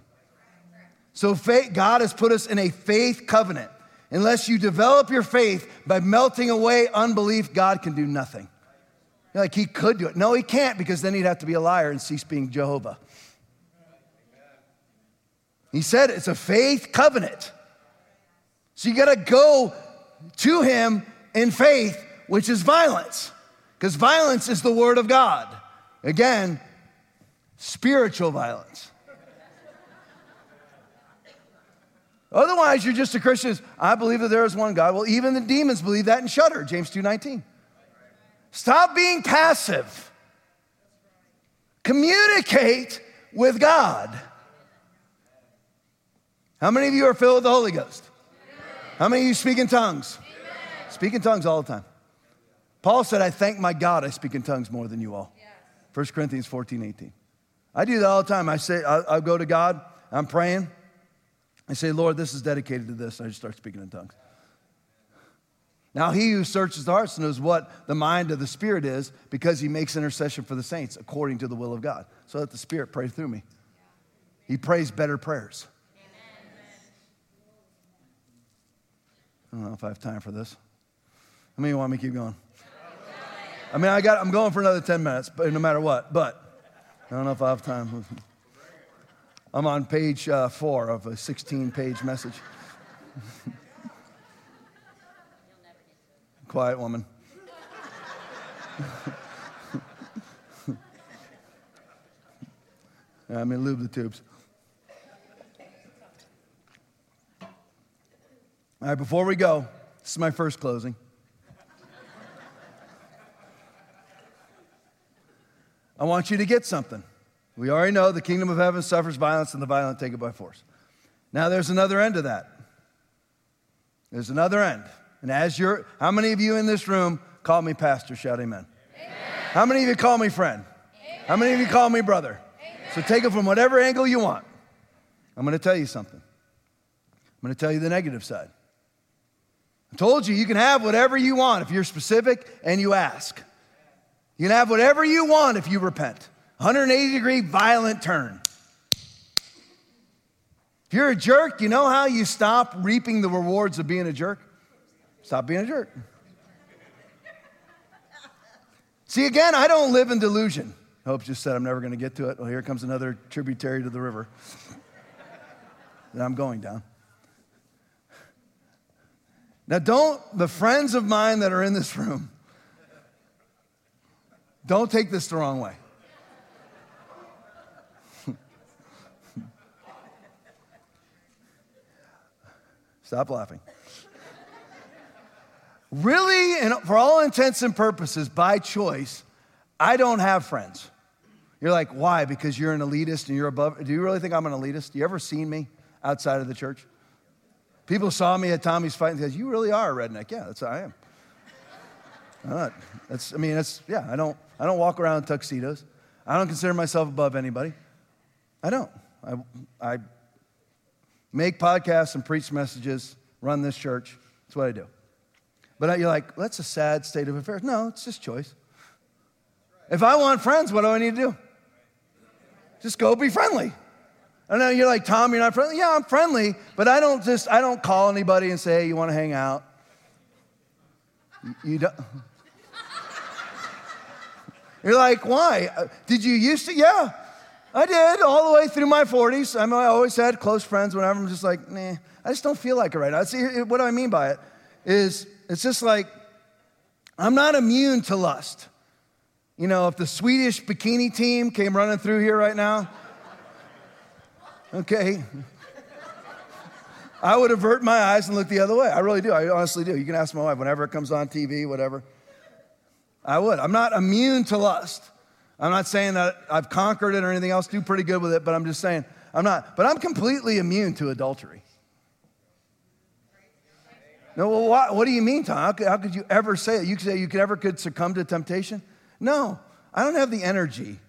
So faith, God has put us in a faith covenant. Unless you develop your faith by melting away unbelief, God can do nothing. Like, he could do it. No, he can't because then he'd have to be a liar and cease being Jehovah. He said it's a faith covenant. So you got to go to him in faith, which is violence, because violence is the word of God. Again, spiritual violence. Otherwise, you're just a Christian. I believe that there is one God. Well, even the demons believe that and shudder. James 2:19. Stop being passive. Communicate with God. How many of you are filled with the Holy Ghost? How many of you speak in tongues? Speak in tongues all the time. Paul said, I thank my God I speak in tongues more than you all. 1 Corinthians 14, 18. I do that all the time. I say, I, I go to God, I'm praying. I say, Lord, this is dedicated to this. And I just start speaking in tongues. Now, he who searches the hearts knows what the mind of the Spirit is because he makes intercession for the saints according to the will of God. So let the Spirit pray through me. He prays better prayers. I don't know if I have time for this. How many want me to keep going? I mean, I got, I'm going for another 10 minutes, but no matter what. But I don't know if I have time. (laughs) I'm on page uh, four of a 16 page message. (laughs) Quiet woman. (laughs) I'm going lube the tubes. All right, before we go, this is my first closing. I want you to get something. We already know the kingdom of heaven suffers violence and the violent take it by force. Now there's another end to that. There's another end. And as you're, how many of you in this room call me pastor? Shout amen. amen. How many of you call me friend? Amen. How many of you call me brother? Amen. So take it from whatever angle you want. I'm going to tell you something. I'm going to tell you the negative side. I told you, you can have whatever you want if you're specific and you ask. You can have whatever you want if you repent. 180 degree violent turn. If you're a jerk, you know how you stop reaping the rewards of being a jerk? Stop being a jerk. See, again, I don't live in delusion. Hope just said I'm never going to get to it. Well, here comes another tributary to the river that I'm going down. Now, don't, the friends of mine that are in this room, don't take this the wrong way. Stop laughing. Really, and for all intents and purposes, by choice, I don't have friends. You're like, why? Because you're an elitist and you're above. Do you really think I'm an elitist? You ever seen me outside of the church? People saw me at Tommy's fight and said, You really are a redneck. Yeah, that's how I am. Not, that's, I mean, that's, yeah, I don't, I don't walk around in tuxedos. I don't consider myself above anybody. I don't. I, I make podcasts and preach messages, run this church. That's what I do. But you're like, that's a sad state of affairs. No, it's just choice. If I want friends, what do I need to do? Just go be friendly. I know you're like, Tom, you're not friendly. Yeah, I'm friendly, but I don't just, I don't call anybody and say, hey, you want to hang out? You don't. (laughs) You're like, why? Uh, did you used to? Yeah, I did all the way through my 40s. I, mean, I always had close friends whenever I'm just like, nah, I just don't feel like it right now. See, what do I mean by it? Is it's just like, I'm not immune to lust. You know, if the Swedish bikini team came running through here right now, okay? I would avert my eyes and look the other way. I really do. I honestly do. You can ask my wife whenever it comes on TV, whatever. I would. I'm not immune to lust. I'm not saying that I've conquered it or anything else, do pretty good with it, but I'm just saying I'm not. But I'm completely immune to adultery. No, well, what, what do you mean, Tom? How could, how could you ever say it? You could say you could ever could succumb to temptation? No, I don't have the energy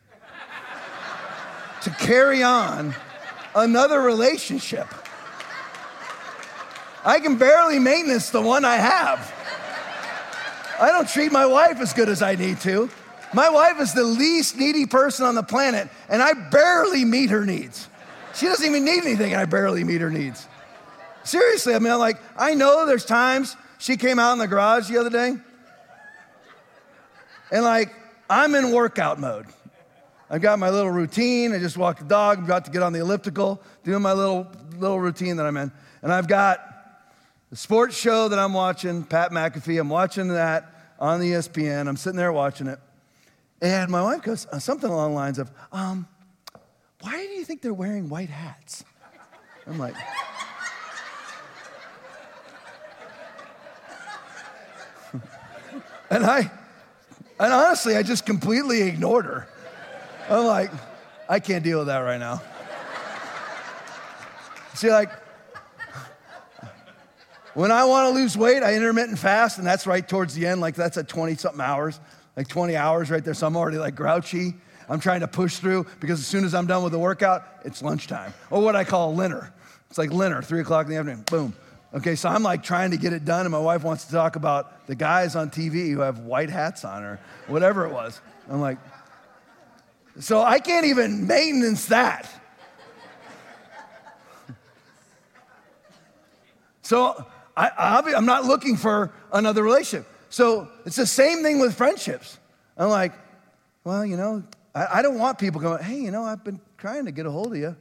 to carry on another relationship. I can barely maintenance the one I have. I don't treat my wife as good as I need to. My wife is the least needy person on the planet, and I barely meet her needs. She doesn't even need anything, and I barely meet her needs. Seriously, I mean, I'm like, I know there's times she came out in the garage the other day, and like, I'm in workout mode. I've got my little routine. I just walked the dog. I'm about to get on the elliptical, doing my little, little routine that I'm in. And I've got the sports show that I'm watching, Pat McAfee. I'm watching that on the ESPN. I'm sitting there watching it. And my wife goes uh, something along the lines of, um, why do you think they're wearing white hats? I'm like, (laughs) and I, and honestly, I just completely ignored her. I'm like, I can't deal with that right now. See, like, when I want to lose weight, I intermittent fast, and that's right towards the end, like that's at 20 something hours, like 20 hours right there. So I'm already like grouchy. I'm trying to push through because as soon as I'm done with the workout, it's lunchtime. Or what I call linner. It's like linner, three o'clock in the afternoon, boom. Okay, so I'm like trying to get it done, and my wife wants to talk about the guys on TV who have white hats on or whatever it was. I'm like, so I can't even maintenance that. So I, am not looking for another relationship. So it's the same thing with friendships. I'm like, well, you know, I, I don't want people going, hey, you know, I've been trying to get a hold of you.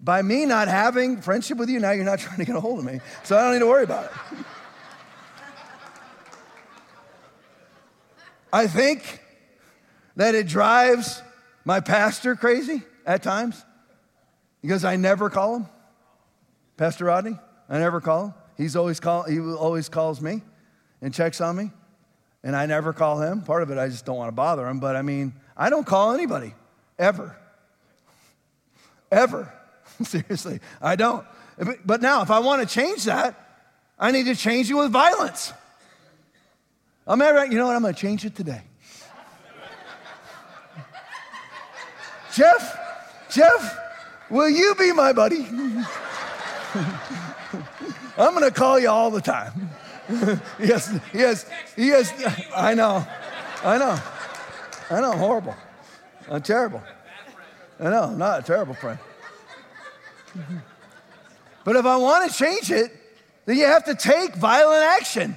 By me not having friendship with you, now you're not (laughs) trying to get a hold of me. So I don't need to worry about it. I think that it drives my pastor crazy at times because I never call him. Pastor Rodney, I never call him. He's always call, he always calls me and checks on me, and I never call him. Part of it, I just don't want to bother him, but I mean, I don't call anybody, ever. Ever. (laughs) Seriously, I don't. But now, if I want to change that, I need to change it with violence. I'm right, you know what? I'm going to change it today. (laughs) Jeff, Jeff, will you be my buddy? (laughs) I'm going to call you all the time. (laughs) yes, yes, yes. I know, I know, I know. Horrible. I'm terrible. I know, not a terrible friend. But if I want to change it, then you have to take violent action.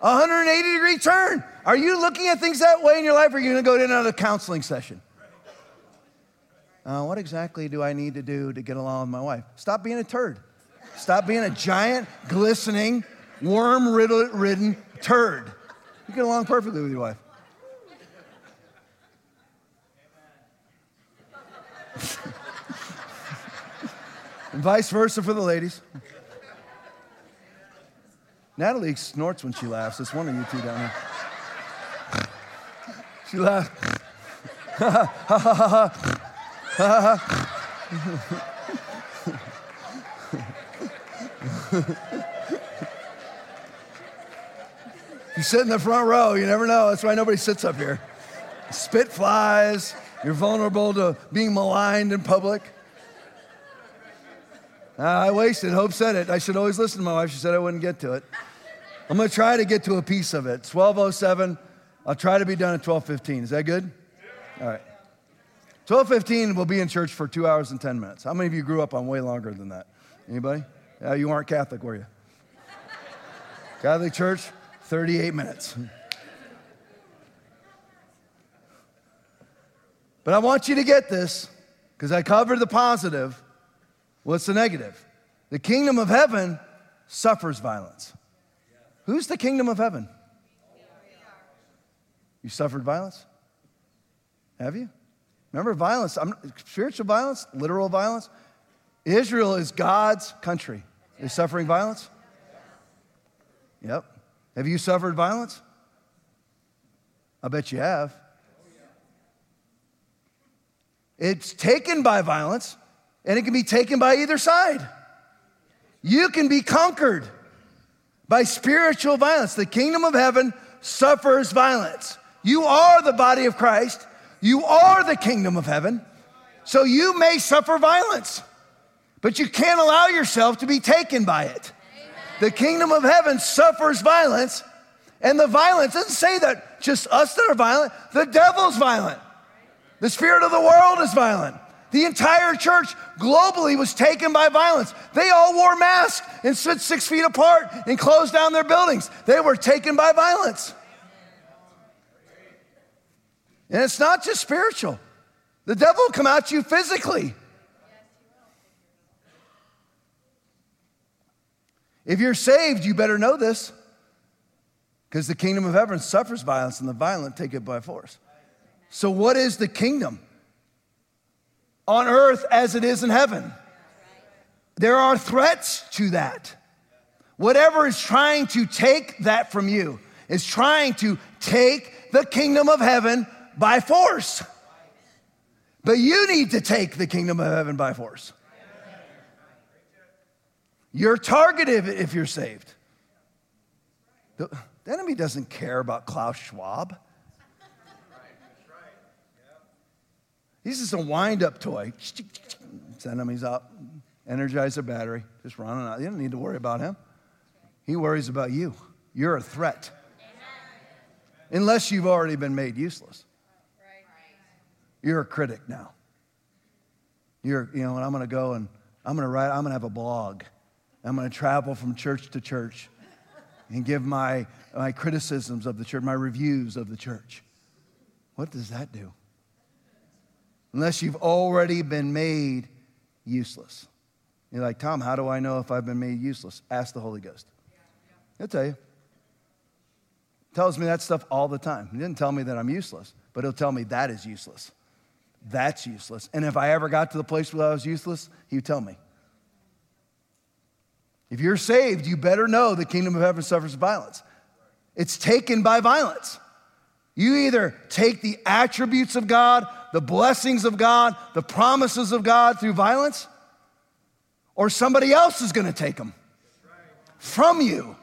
180 degree turn. Are you looking at things that way in your life, or are you going to go to another counseling session? Uh, what exactly do I need to do to get along with my wife? Stop being a turd. Stop being a giant, glistening, worm ridden turd. You get along perfectly with your wife. (laughs) and vice versa for the ladies. Natalie snorts when she laughs. It's one of you two down there. She laughs. (laughs) you sit in the front row, you never know. That's why nobody sits up here. Spit flies, you're vulnerable to being maligned in public. Uh, I wasted. Hope said it. I should always listen to my wife. She said I wouldn't get to it. I'm going to try to get to a piece of it. 1207. I'll try to be done at 1215. Is that good? All right. 1215, we'll be in church for two hours and 10 minutes. How many of you grew up on way longer than that? Anybody? Yeah, you aren't Catholic, were you? Catholic Church, 38 minutes. But I want you to get this because I covered the positive. What's the negative? The kingdom of heaven suffers violence. Who's the kingdom of heaven? You suffered violence? Have you? Remember violence, I'm, spiritual violence, literal violence. Israel is God's country. Is suffering violence? Yep. Have you suffered violence? I bet you have. It's taken by violence, and it can be taken by either side. You can be conquered by spiritual violence. The kingdom of heaven suffers violence. You are the body of Christ. You are the kingdom of heaven. So you may suffer violence, but you can't allow yourself to be taken by it. The kingdom of heaven suffers violence, and the violence doesn't say that just us that are violent, the devil's violent. The spirit of the world is violent. The entire church globally was taken by violence. They all wore masks and stood six feet apart and closed down their buildings. They were taken by violence. And it's not just spiritual, the devil will come at you physically. If you're saved, you better know this because the kingdom of heaven suffers violence and the violent take it by force. So, what is the kingdom? On earth as it is in heaven. There are threats to that. Whatever is trying to take that from you is trying to take the kingdom of heaven by force. But you need to take the kingdom of heaven by force. You're targeted if you're saved. The, the enemy doesn't care about Klaus Schwab. He's just a wind up toy. Send him, he's up. Energize their battery. Just running out. You don't need to worry about him. He worries about you. You're a threat. Unless you've already been made useless. You're a critic now. You're, you know, and I'm going to go and I'm going to write, I'm going to have a blog. I'm going to travel from church to church and give my, my criticisms of the church, my reviews of the church. What does that do? Unless you've already been made useless. You're like, Tom, how do I know if I've been made useless? Ask the Holy Ghost. He'll tell you. Tells me that stuff all the time. He didn't tell me that I'm useless, but he'll tell me that is useless. That's useless. And if I ever got to the place where I was useless, he would tell me. If you're saved, you better know the kingdom of heaven suffers violence. It's taken by violence. You either take the attributes of God, the blessings of God, the promises of God through violence, or somebody else is going to take them from you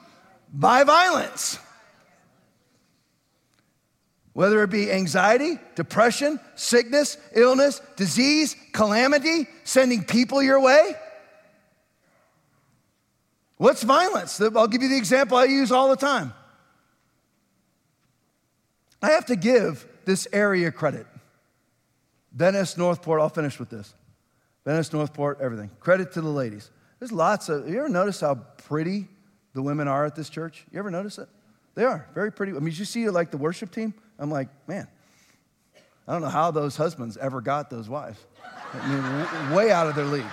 by violence. Whether it be anxiety, depression, sickness, illness, disease, calamity, sending people your way. What's violence? I'll give you the example I use all the time. I have to give this area credit. Venice, North Port, I'll finish with this. Venice, North Port, everything. Credit to the ladies. There's lots of, you ever notice how pretty the women are at this church? You ever notice it? They are very pretty. I mean, you see like the worship team? I'm like, man, I don't know how those husbands ever got those wives. I mean, way out of their league.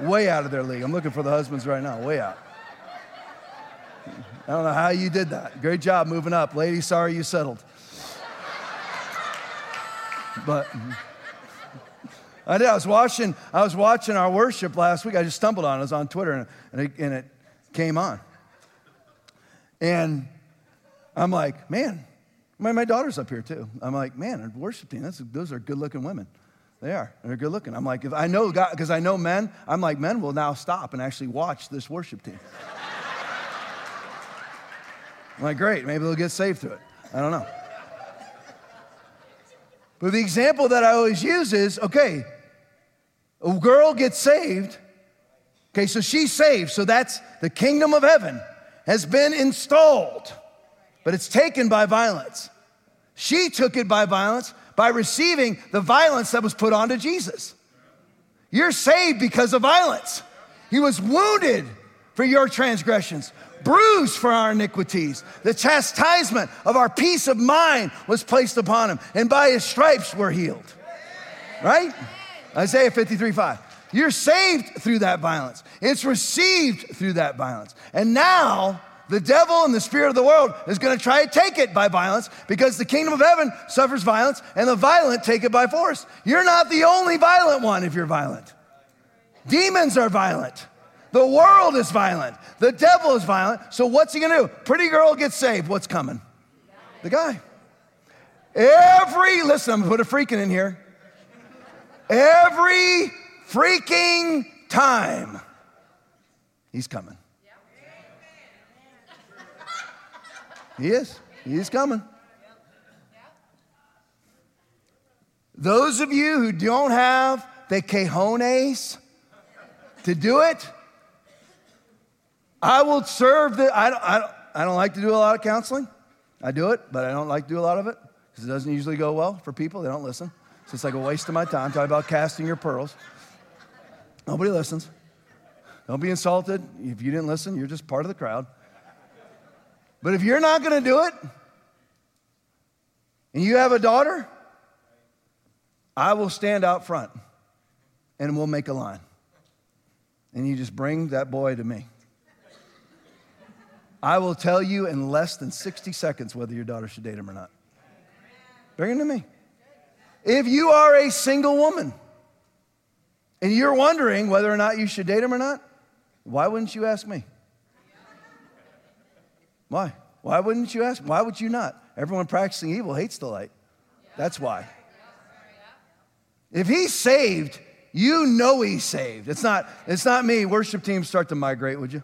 Way out of their league. I'm looking for the husbands right now, way out. I don't know how you did that. Great job moving up. Lady, sorry you settled. But I did. I was watching, I was watching our worship last week. I just stumbled on it. I was on Twitter and, and, it, and it came on. And I'm like, man, my, my daughter's up here too. I'm like, man, worship team, those are good looking women. They are. They're good looking. I'm like, if I know God, because I know men, I'm like, men will now stop and actually watch this worship team. I'm like, great, maybe they'll get saved through it. I don't know. But the example that I always use is okay, a girl gets saved. Okay, so she's saved. So that's the kingdom of heaven has been installed, but it's taken by violence. She took it by violence by receiving the violence that was put onto Jesus. You're saved because of violence. He was wounded for your transgressions, bruised for our iniquities. The chastisement of our peace of mind was placed upon him, and by his stripes we're healed. Right? Isaiah 53 5. You're saved through that violence. It's received through that violence. And now the devil and the spirit of the world is going to try to take it by violence because the kingdom of heaven suffers violence and the violent take it by force. You're not the only violent one if you're violent. Demons are violent. The world is violent. The devil is violent. So what's he going to do? Pretty girl gets saved. What's coming? The guy. Every, listen, I'm going to put a freaking in here. Every freaking time, he's coming. He is. He's coming. Those of you who don't have the cajones to do it, I will serve the. I don't, I, don't, I don't like to do a lot of counseling. I do it, but I don't like to do a lot of it because it doesn't usually go well for people. They don't listen. So it's like a waste of my time talking about casting your pearls. Nobody listens. Don't be insulted. If you didn't listen, you're just part of the crowd. But if you're not going to do it, and you have a daughter, I will stand out front and we'll make a line. And you just bring that boy to me. I will tell you in less than 60 seconds whether your daughter should date him or not. Bring him to me. If you are a single woman and you're wondering whether or not you should date him or not, why wouldn't you ask me? Why? Why wouldn't you ask? Why would you not? Everyone practicing evil hates the light. That's why. If he's saved, you know he's saved. It's not, it's not me. Worship team, start to migrate, would you?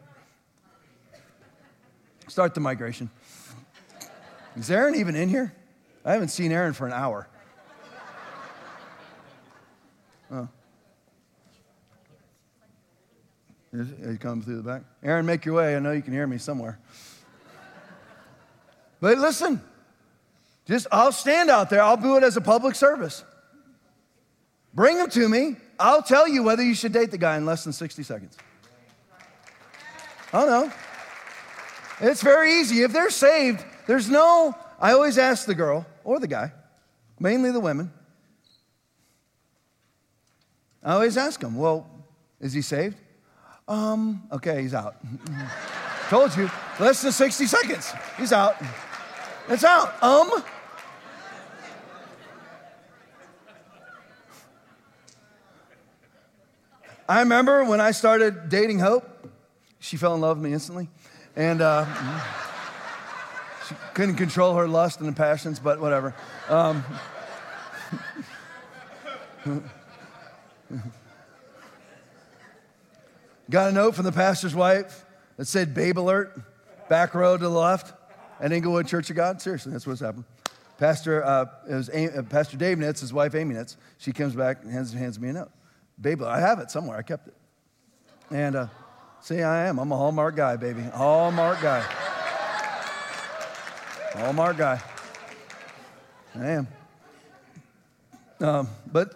Start the migration. Is Aaron even in here? I haven't seen Aaron for an hour. Oh. He comes through the back. Aaron, make your way. I know you can hear me somewhere. But listen, just I'll stand out there. I'll do it as a public service. Bring them to me. I'll tell you whether you should date the guy in less than 60 seconds. Oh no. It's very easy. If they're saved, there's no, I always ask the girl or the guy, mainly the women. I always ask them, well, is he saved? Um, okay, he's out. (laughs) Told you, less than 60 seconds. He's out. It's out. Um, I remember when I started dating Hope, she fell in love with me instantly. And uh, she couldn't control her lust and her passions, but whatever. Um, got a note from the pastor's wife that said, Babe alert, back row to the left at Inglewood Church of God. Seriously, that's what's happened. Pastor, uh, it was uh, Pastor Dave Nitz, his wife Amy Nitz. She comes back and hands, hands me a note. Baby, I have it somewhere. I kept it. And uh, see, I am. I'm a Hallmark guy, baby. Hallmark guy. Hallmark guy. I am. Um, but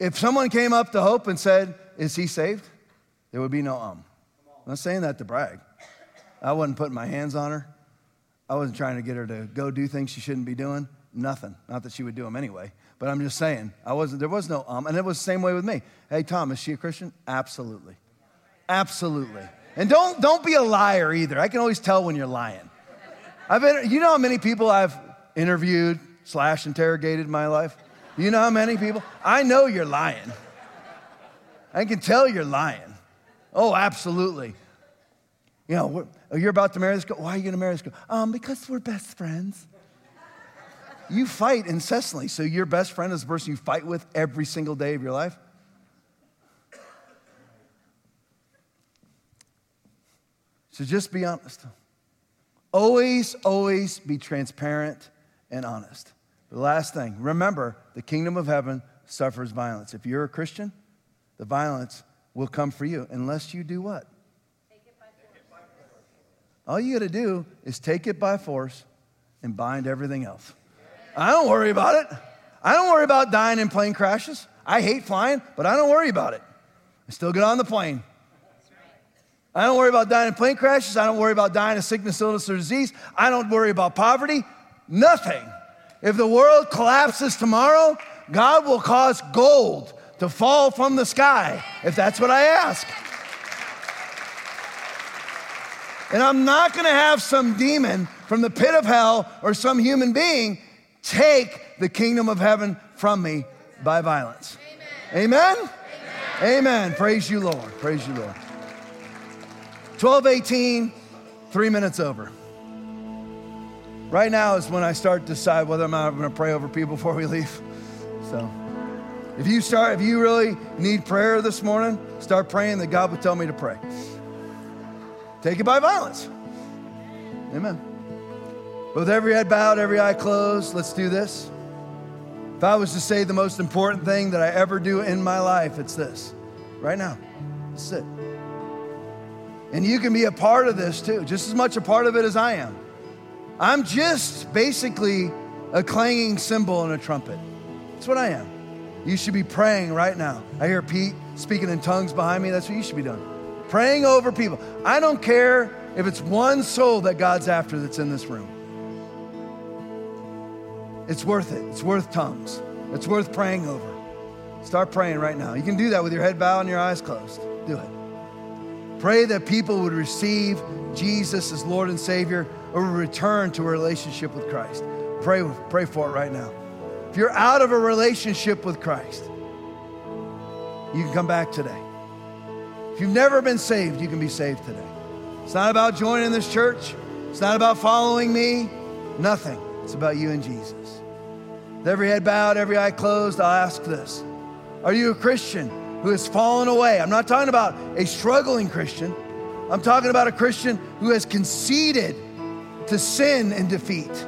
if someone came up to Hope and said, Is he saved? There would be no um. I'm not saying that to brag. I wasn't putting my hands on her. I wasn't trying to get her to go do things she shouldn't be doing. Nothing. Not that she would do them anyway. But I'm just saying, I wasn't, there was no um, and it was the same way with me. Hey, Tom, is she a Christian? Absolutely. Absolutely. And don't, don't be a liar either. I can always tell when you're lying. I've been, you know how many people I've interviewed slash interrogated in my life? You know how many people? I know you're lying. I can tell you're lying. Oh, absolutely. You know, you're about to marry this girl. Why are you going to marry this girl? Um, because we're best friends. You fight incessantly. So your best friend is the person you fight with every single day of your life? So just be honest. Always, always be transparent and honest. The last thing, remember, the kingdom of heaven suffers violence. If you're a Christian, the violence will come for you unless you do what? All you got to do is take it by force and bind everything else. I don't worry about it. I don't worry about dying in plane crashes. I hate flying, but I don't worry about it. I still get on the plane. I don't worry about dying in plane crashes. I don't worry about dying of sickness, illness, or disease. I don't worry about poverty. Nothing. If the world collapses tomorrow, God will cause gold to fall from the sky, if that's what I ask. And I'm not gonna have some demon from the pit of hell or some human being take the kingdom of heaven from me by violence. Amen? Amen? Amen. Amen. Praise you, Lord. Praise you, Lord. 1218, three minutes over. Right now is when I start to decide whether or not I'm going to pray over people before we leave. So, if you start, if you really need prayer this morning, start praying that God would tell me to pray. Take it by violence. Amen. With every head bowed, every eye closed, let's do this. If I was to say the most important thing that I ever do in my life, it's this. Right now. This it. And you can be a part of this too, just as much a part of it as I am. I'm just basically a clanging cymbal and a trumpet. That's what I am. You should be praying right now. I hear Pete speaking in tongues behind me. That's what you should be doing. Praying over people. I don't care if it's one soul that God's after that's in this room. It's worth it. It's worth tongues. It's worth praying over. Start praying right now. You can do that with your head bowed and your eyes closed. Do it. Pray that people would receive Jesus as Lord and Savior or return to a relationship with Christ. Pray, pray for it right now. If you're out of a relationship with Christ, you can come back today. If you've never been saved, you can be saved today. It's not about joining this church, it's not about following me, nothing. It's about you and Jesus. With every head bowed, every eye closed, I'll ask this Are you a Christian who has fallen away? I'm not talking about a struggling Christian, I'm talking about a Christian who has conceded to sin and defeat.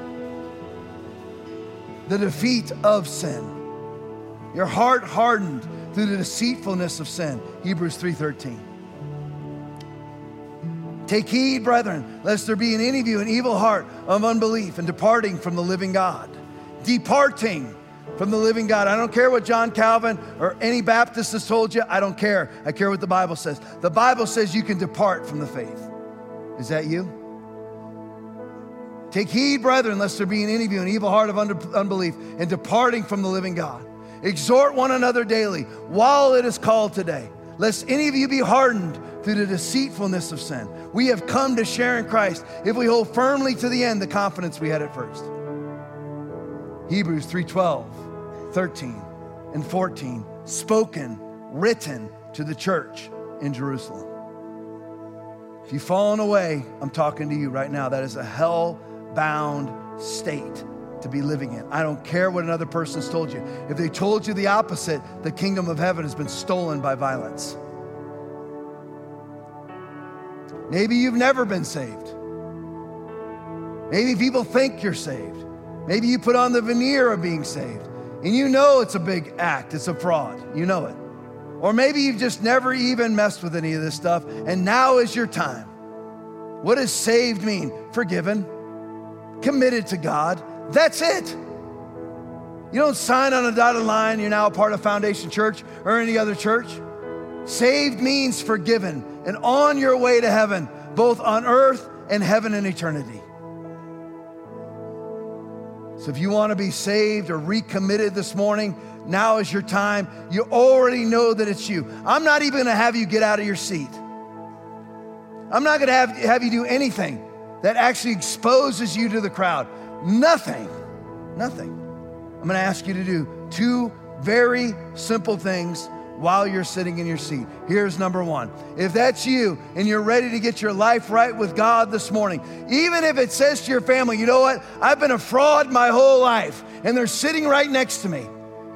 The defeat of sin. Your heart hardened through the deceitfulness of sin. Hebrews 3:13. Take heed, brethren, lest there be in any of you an evil heart of unbelief and departing from the living God. Departing from the living God. I don't care what John Calvin or any Baptist has told you. I don't care. I care what the Bible says. The Bible says you can depart from the faith. Is that you? Take heed, brethren, lest there be in any of you an evil heart of unbelief and departing from the living God. Exhort one another daily while it is called today, lest any of you be hardened through the deceitfulness of sin. We have come to share in Christ if we hold firmly to the end the confidence we had at first. Hebrews 3:12, 13, and 14, spoken, written to the church in Jerusalem. If you've fallen away, I'm talking to you right now. That is a hell bound state to be living in. I don't care what another person's told you. If they told you the opposite, the kingdom of heaven has been stolen by violence. Maybe you've never been saved. Maybe people think you're saved. Maybe you put on the veneer of being saved and you know it's a big act, it's a fraud. You know it. Or maybe you've just never even messed with any of this stuff and now is your time. What does saved mean? Forgiven, committed to God. That's it. You don't sign on a dotted line, you're now a part of Foundation Church or any other church. Saved means forgiven and on your way to heaven, both on earth and heaven in eternity. So if you want to be saved or recommitted this morning, now is your time. You already know that it's you. I'm not even going to have you get out of your seat. I'm not going to have, have you do anything that actually exposes you to the crowd. Nothing. Nothing. I'm going to ask you to do two very simple things while you're sitting in your seat. Here's number one. If that's you and you're ready to get your life right with God this morning, even if it says to your family, you know what, I've been a fraud my whole life, and they're sitting right next to me,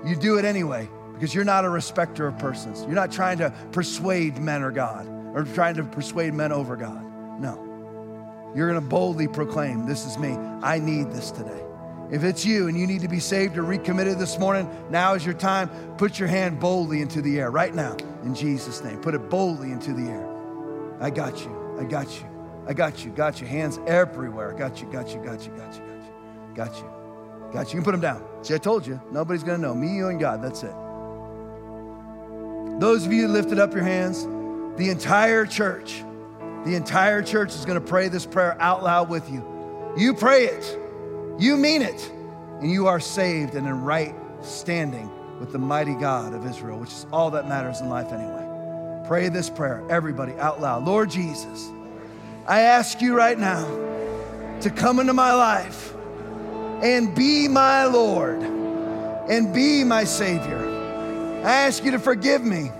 you do it anyway because you're not a respecter of persons. You're not trying to persuade men or God or trying to persuade men over God. No. You're going to boldly proclaim, This is me. I need this today. If it's you and you need to be saved or recommitted this morning, now is your time. Put your hand boldly into the air right now in Jesus' name. Put it boldly into the air. I got you. I got you. I got you. Got you. Hands everywhere. Got you. Got you. Got you. Got you. Got you. Got you. Got you. You can put them down. See, I told you. Nobody's going to know. Me, you, and God. That's it. Those of you lifted up your hands, the entire church, the entire church is going to pray this prayer out loud with you. You pray it. You mean it, and you are saved and in right standing with the mighty God of Israel, which is all that matters in life anyway. Pray this prayer, everybody, out loud. Lord Jesus, I ask you right now to come into my life and be my Lord and be my Savior. I ask you to forgive me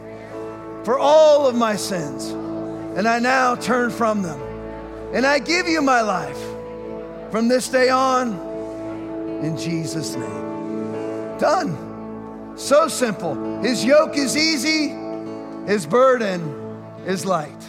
for all of my sins, and I now turn from them. And I give you my life from this day on in Jesus' name. Done. So simple. His yoke is easy, his burden is light.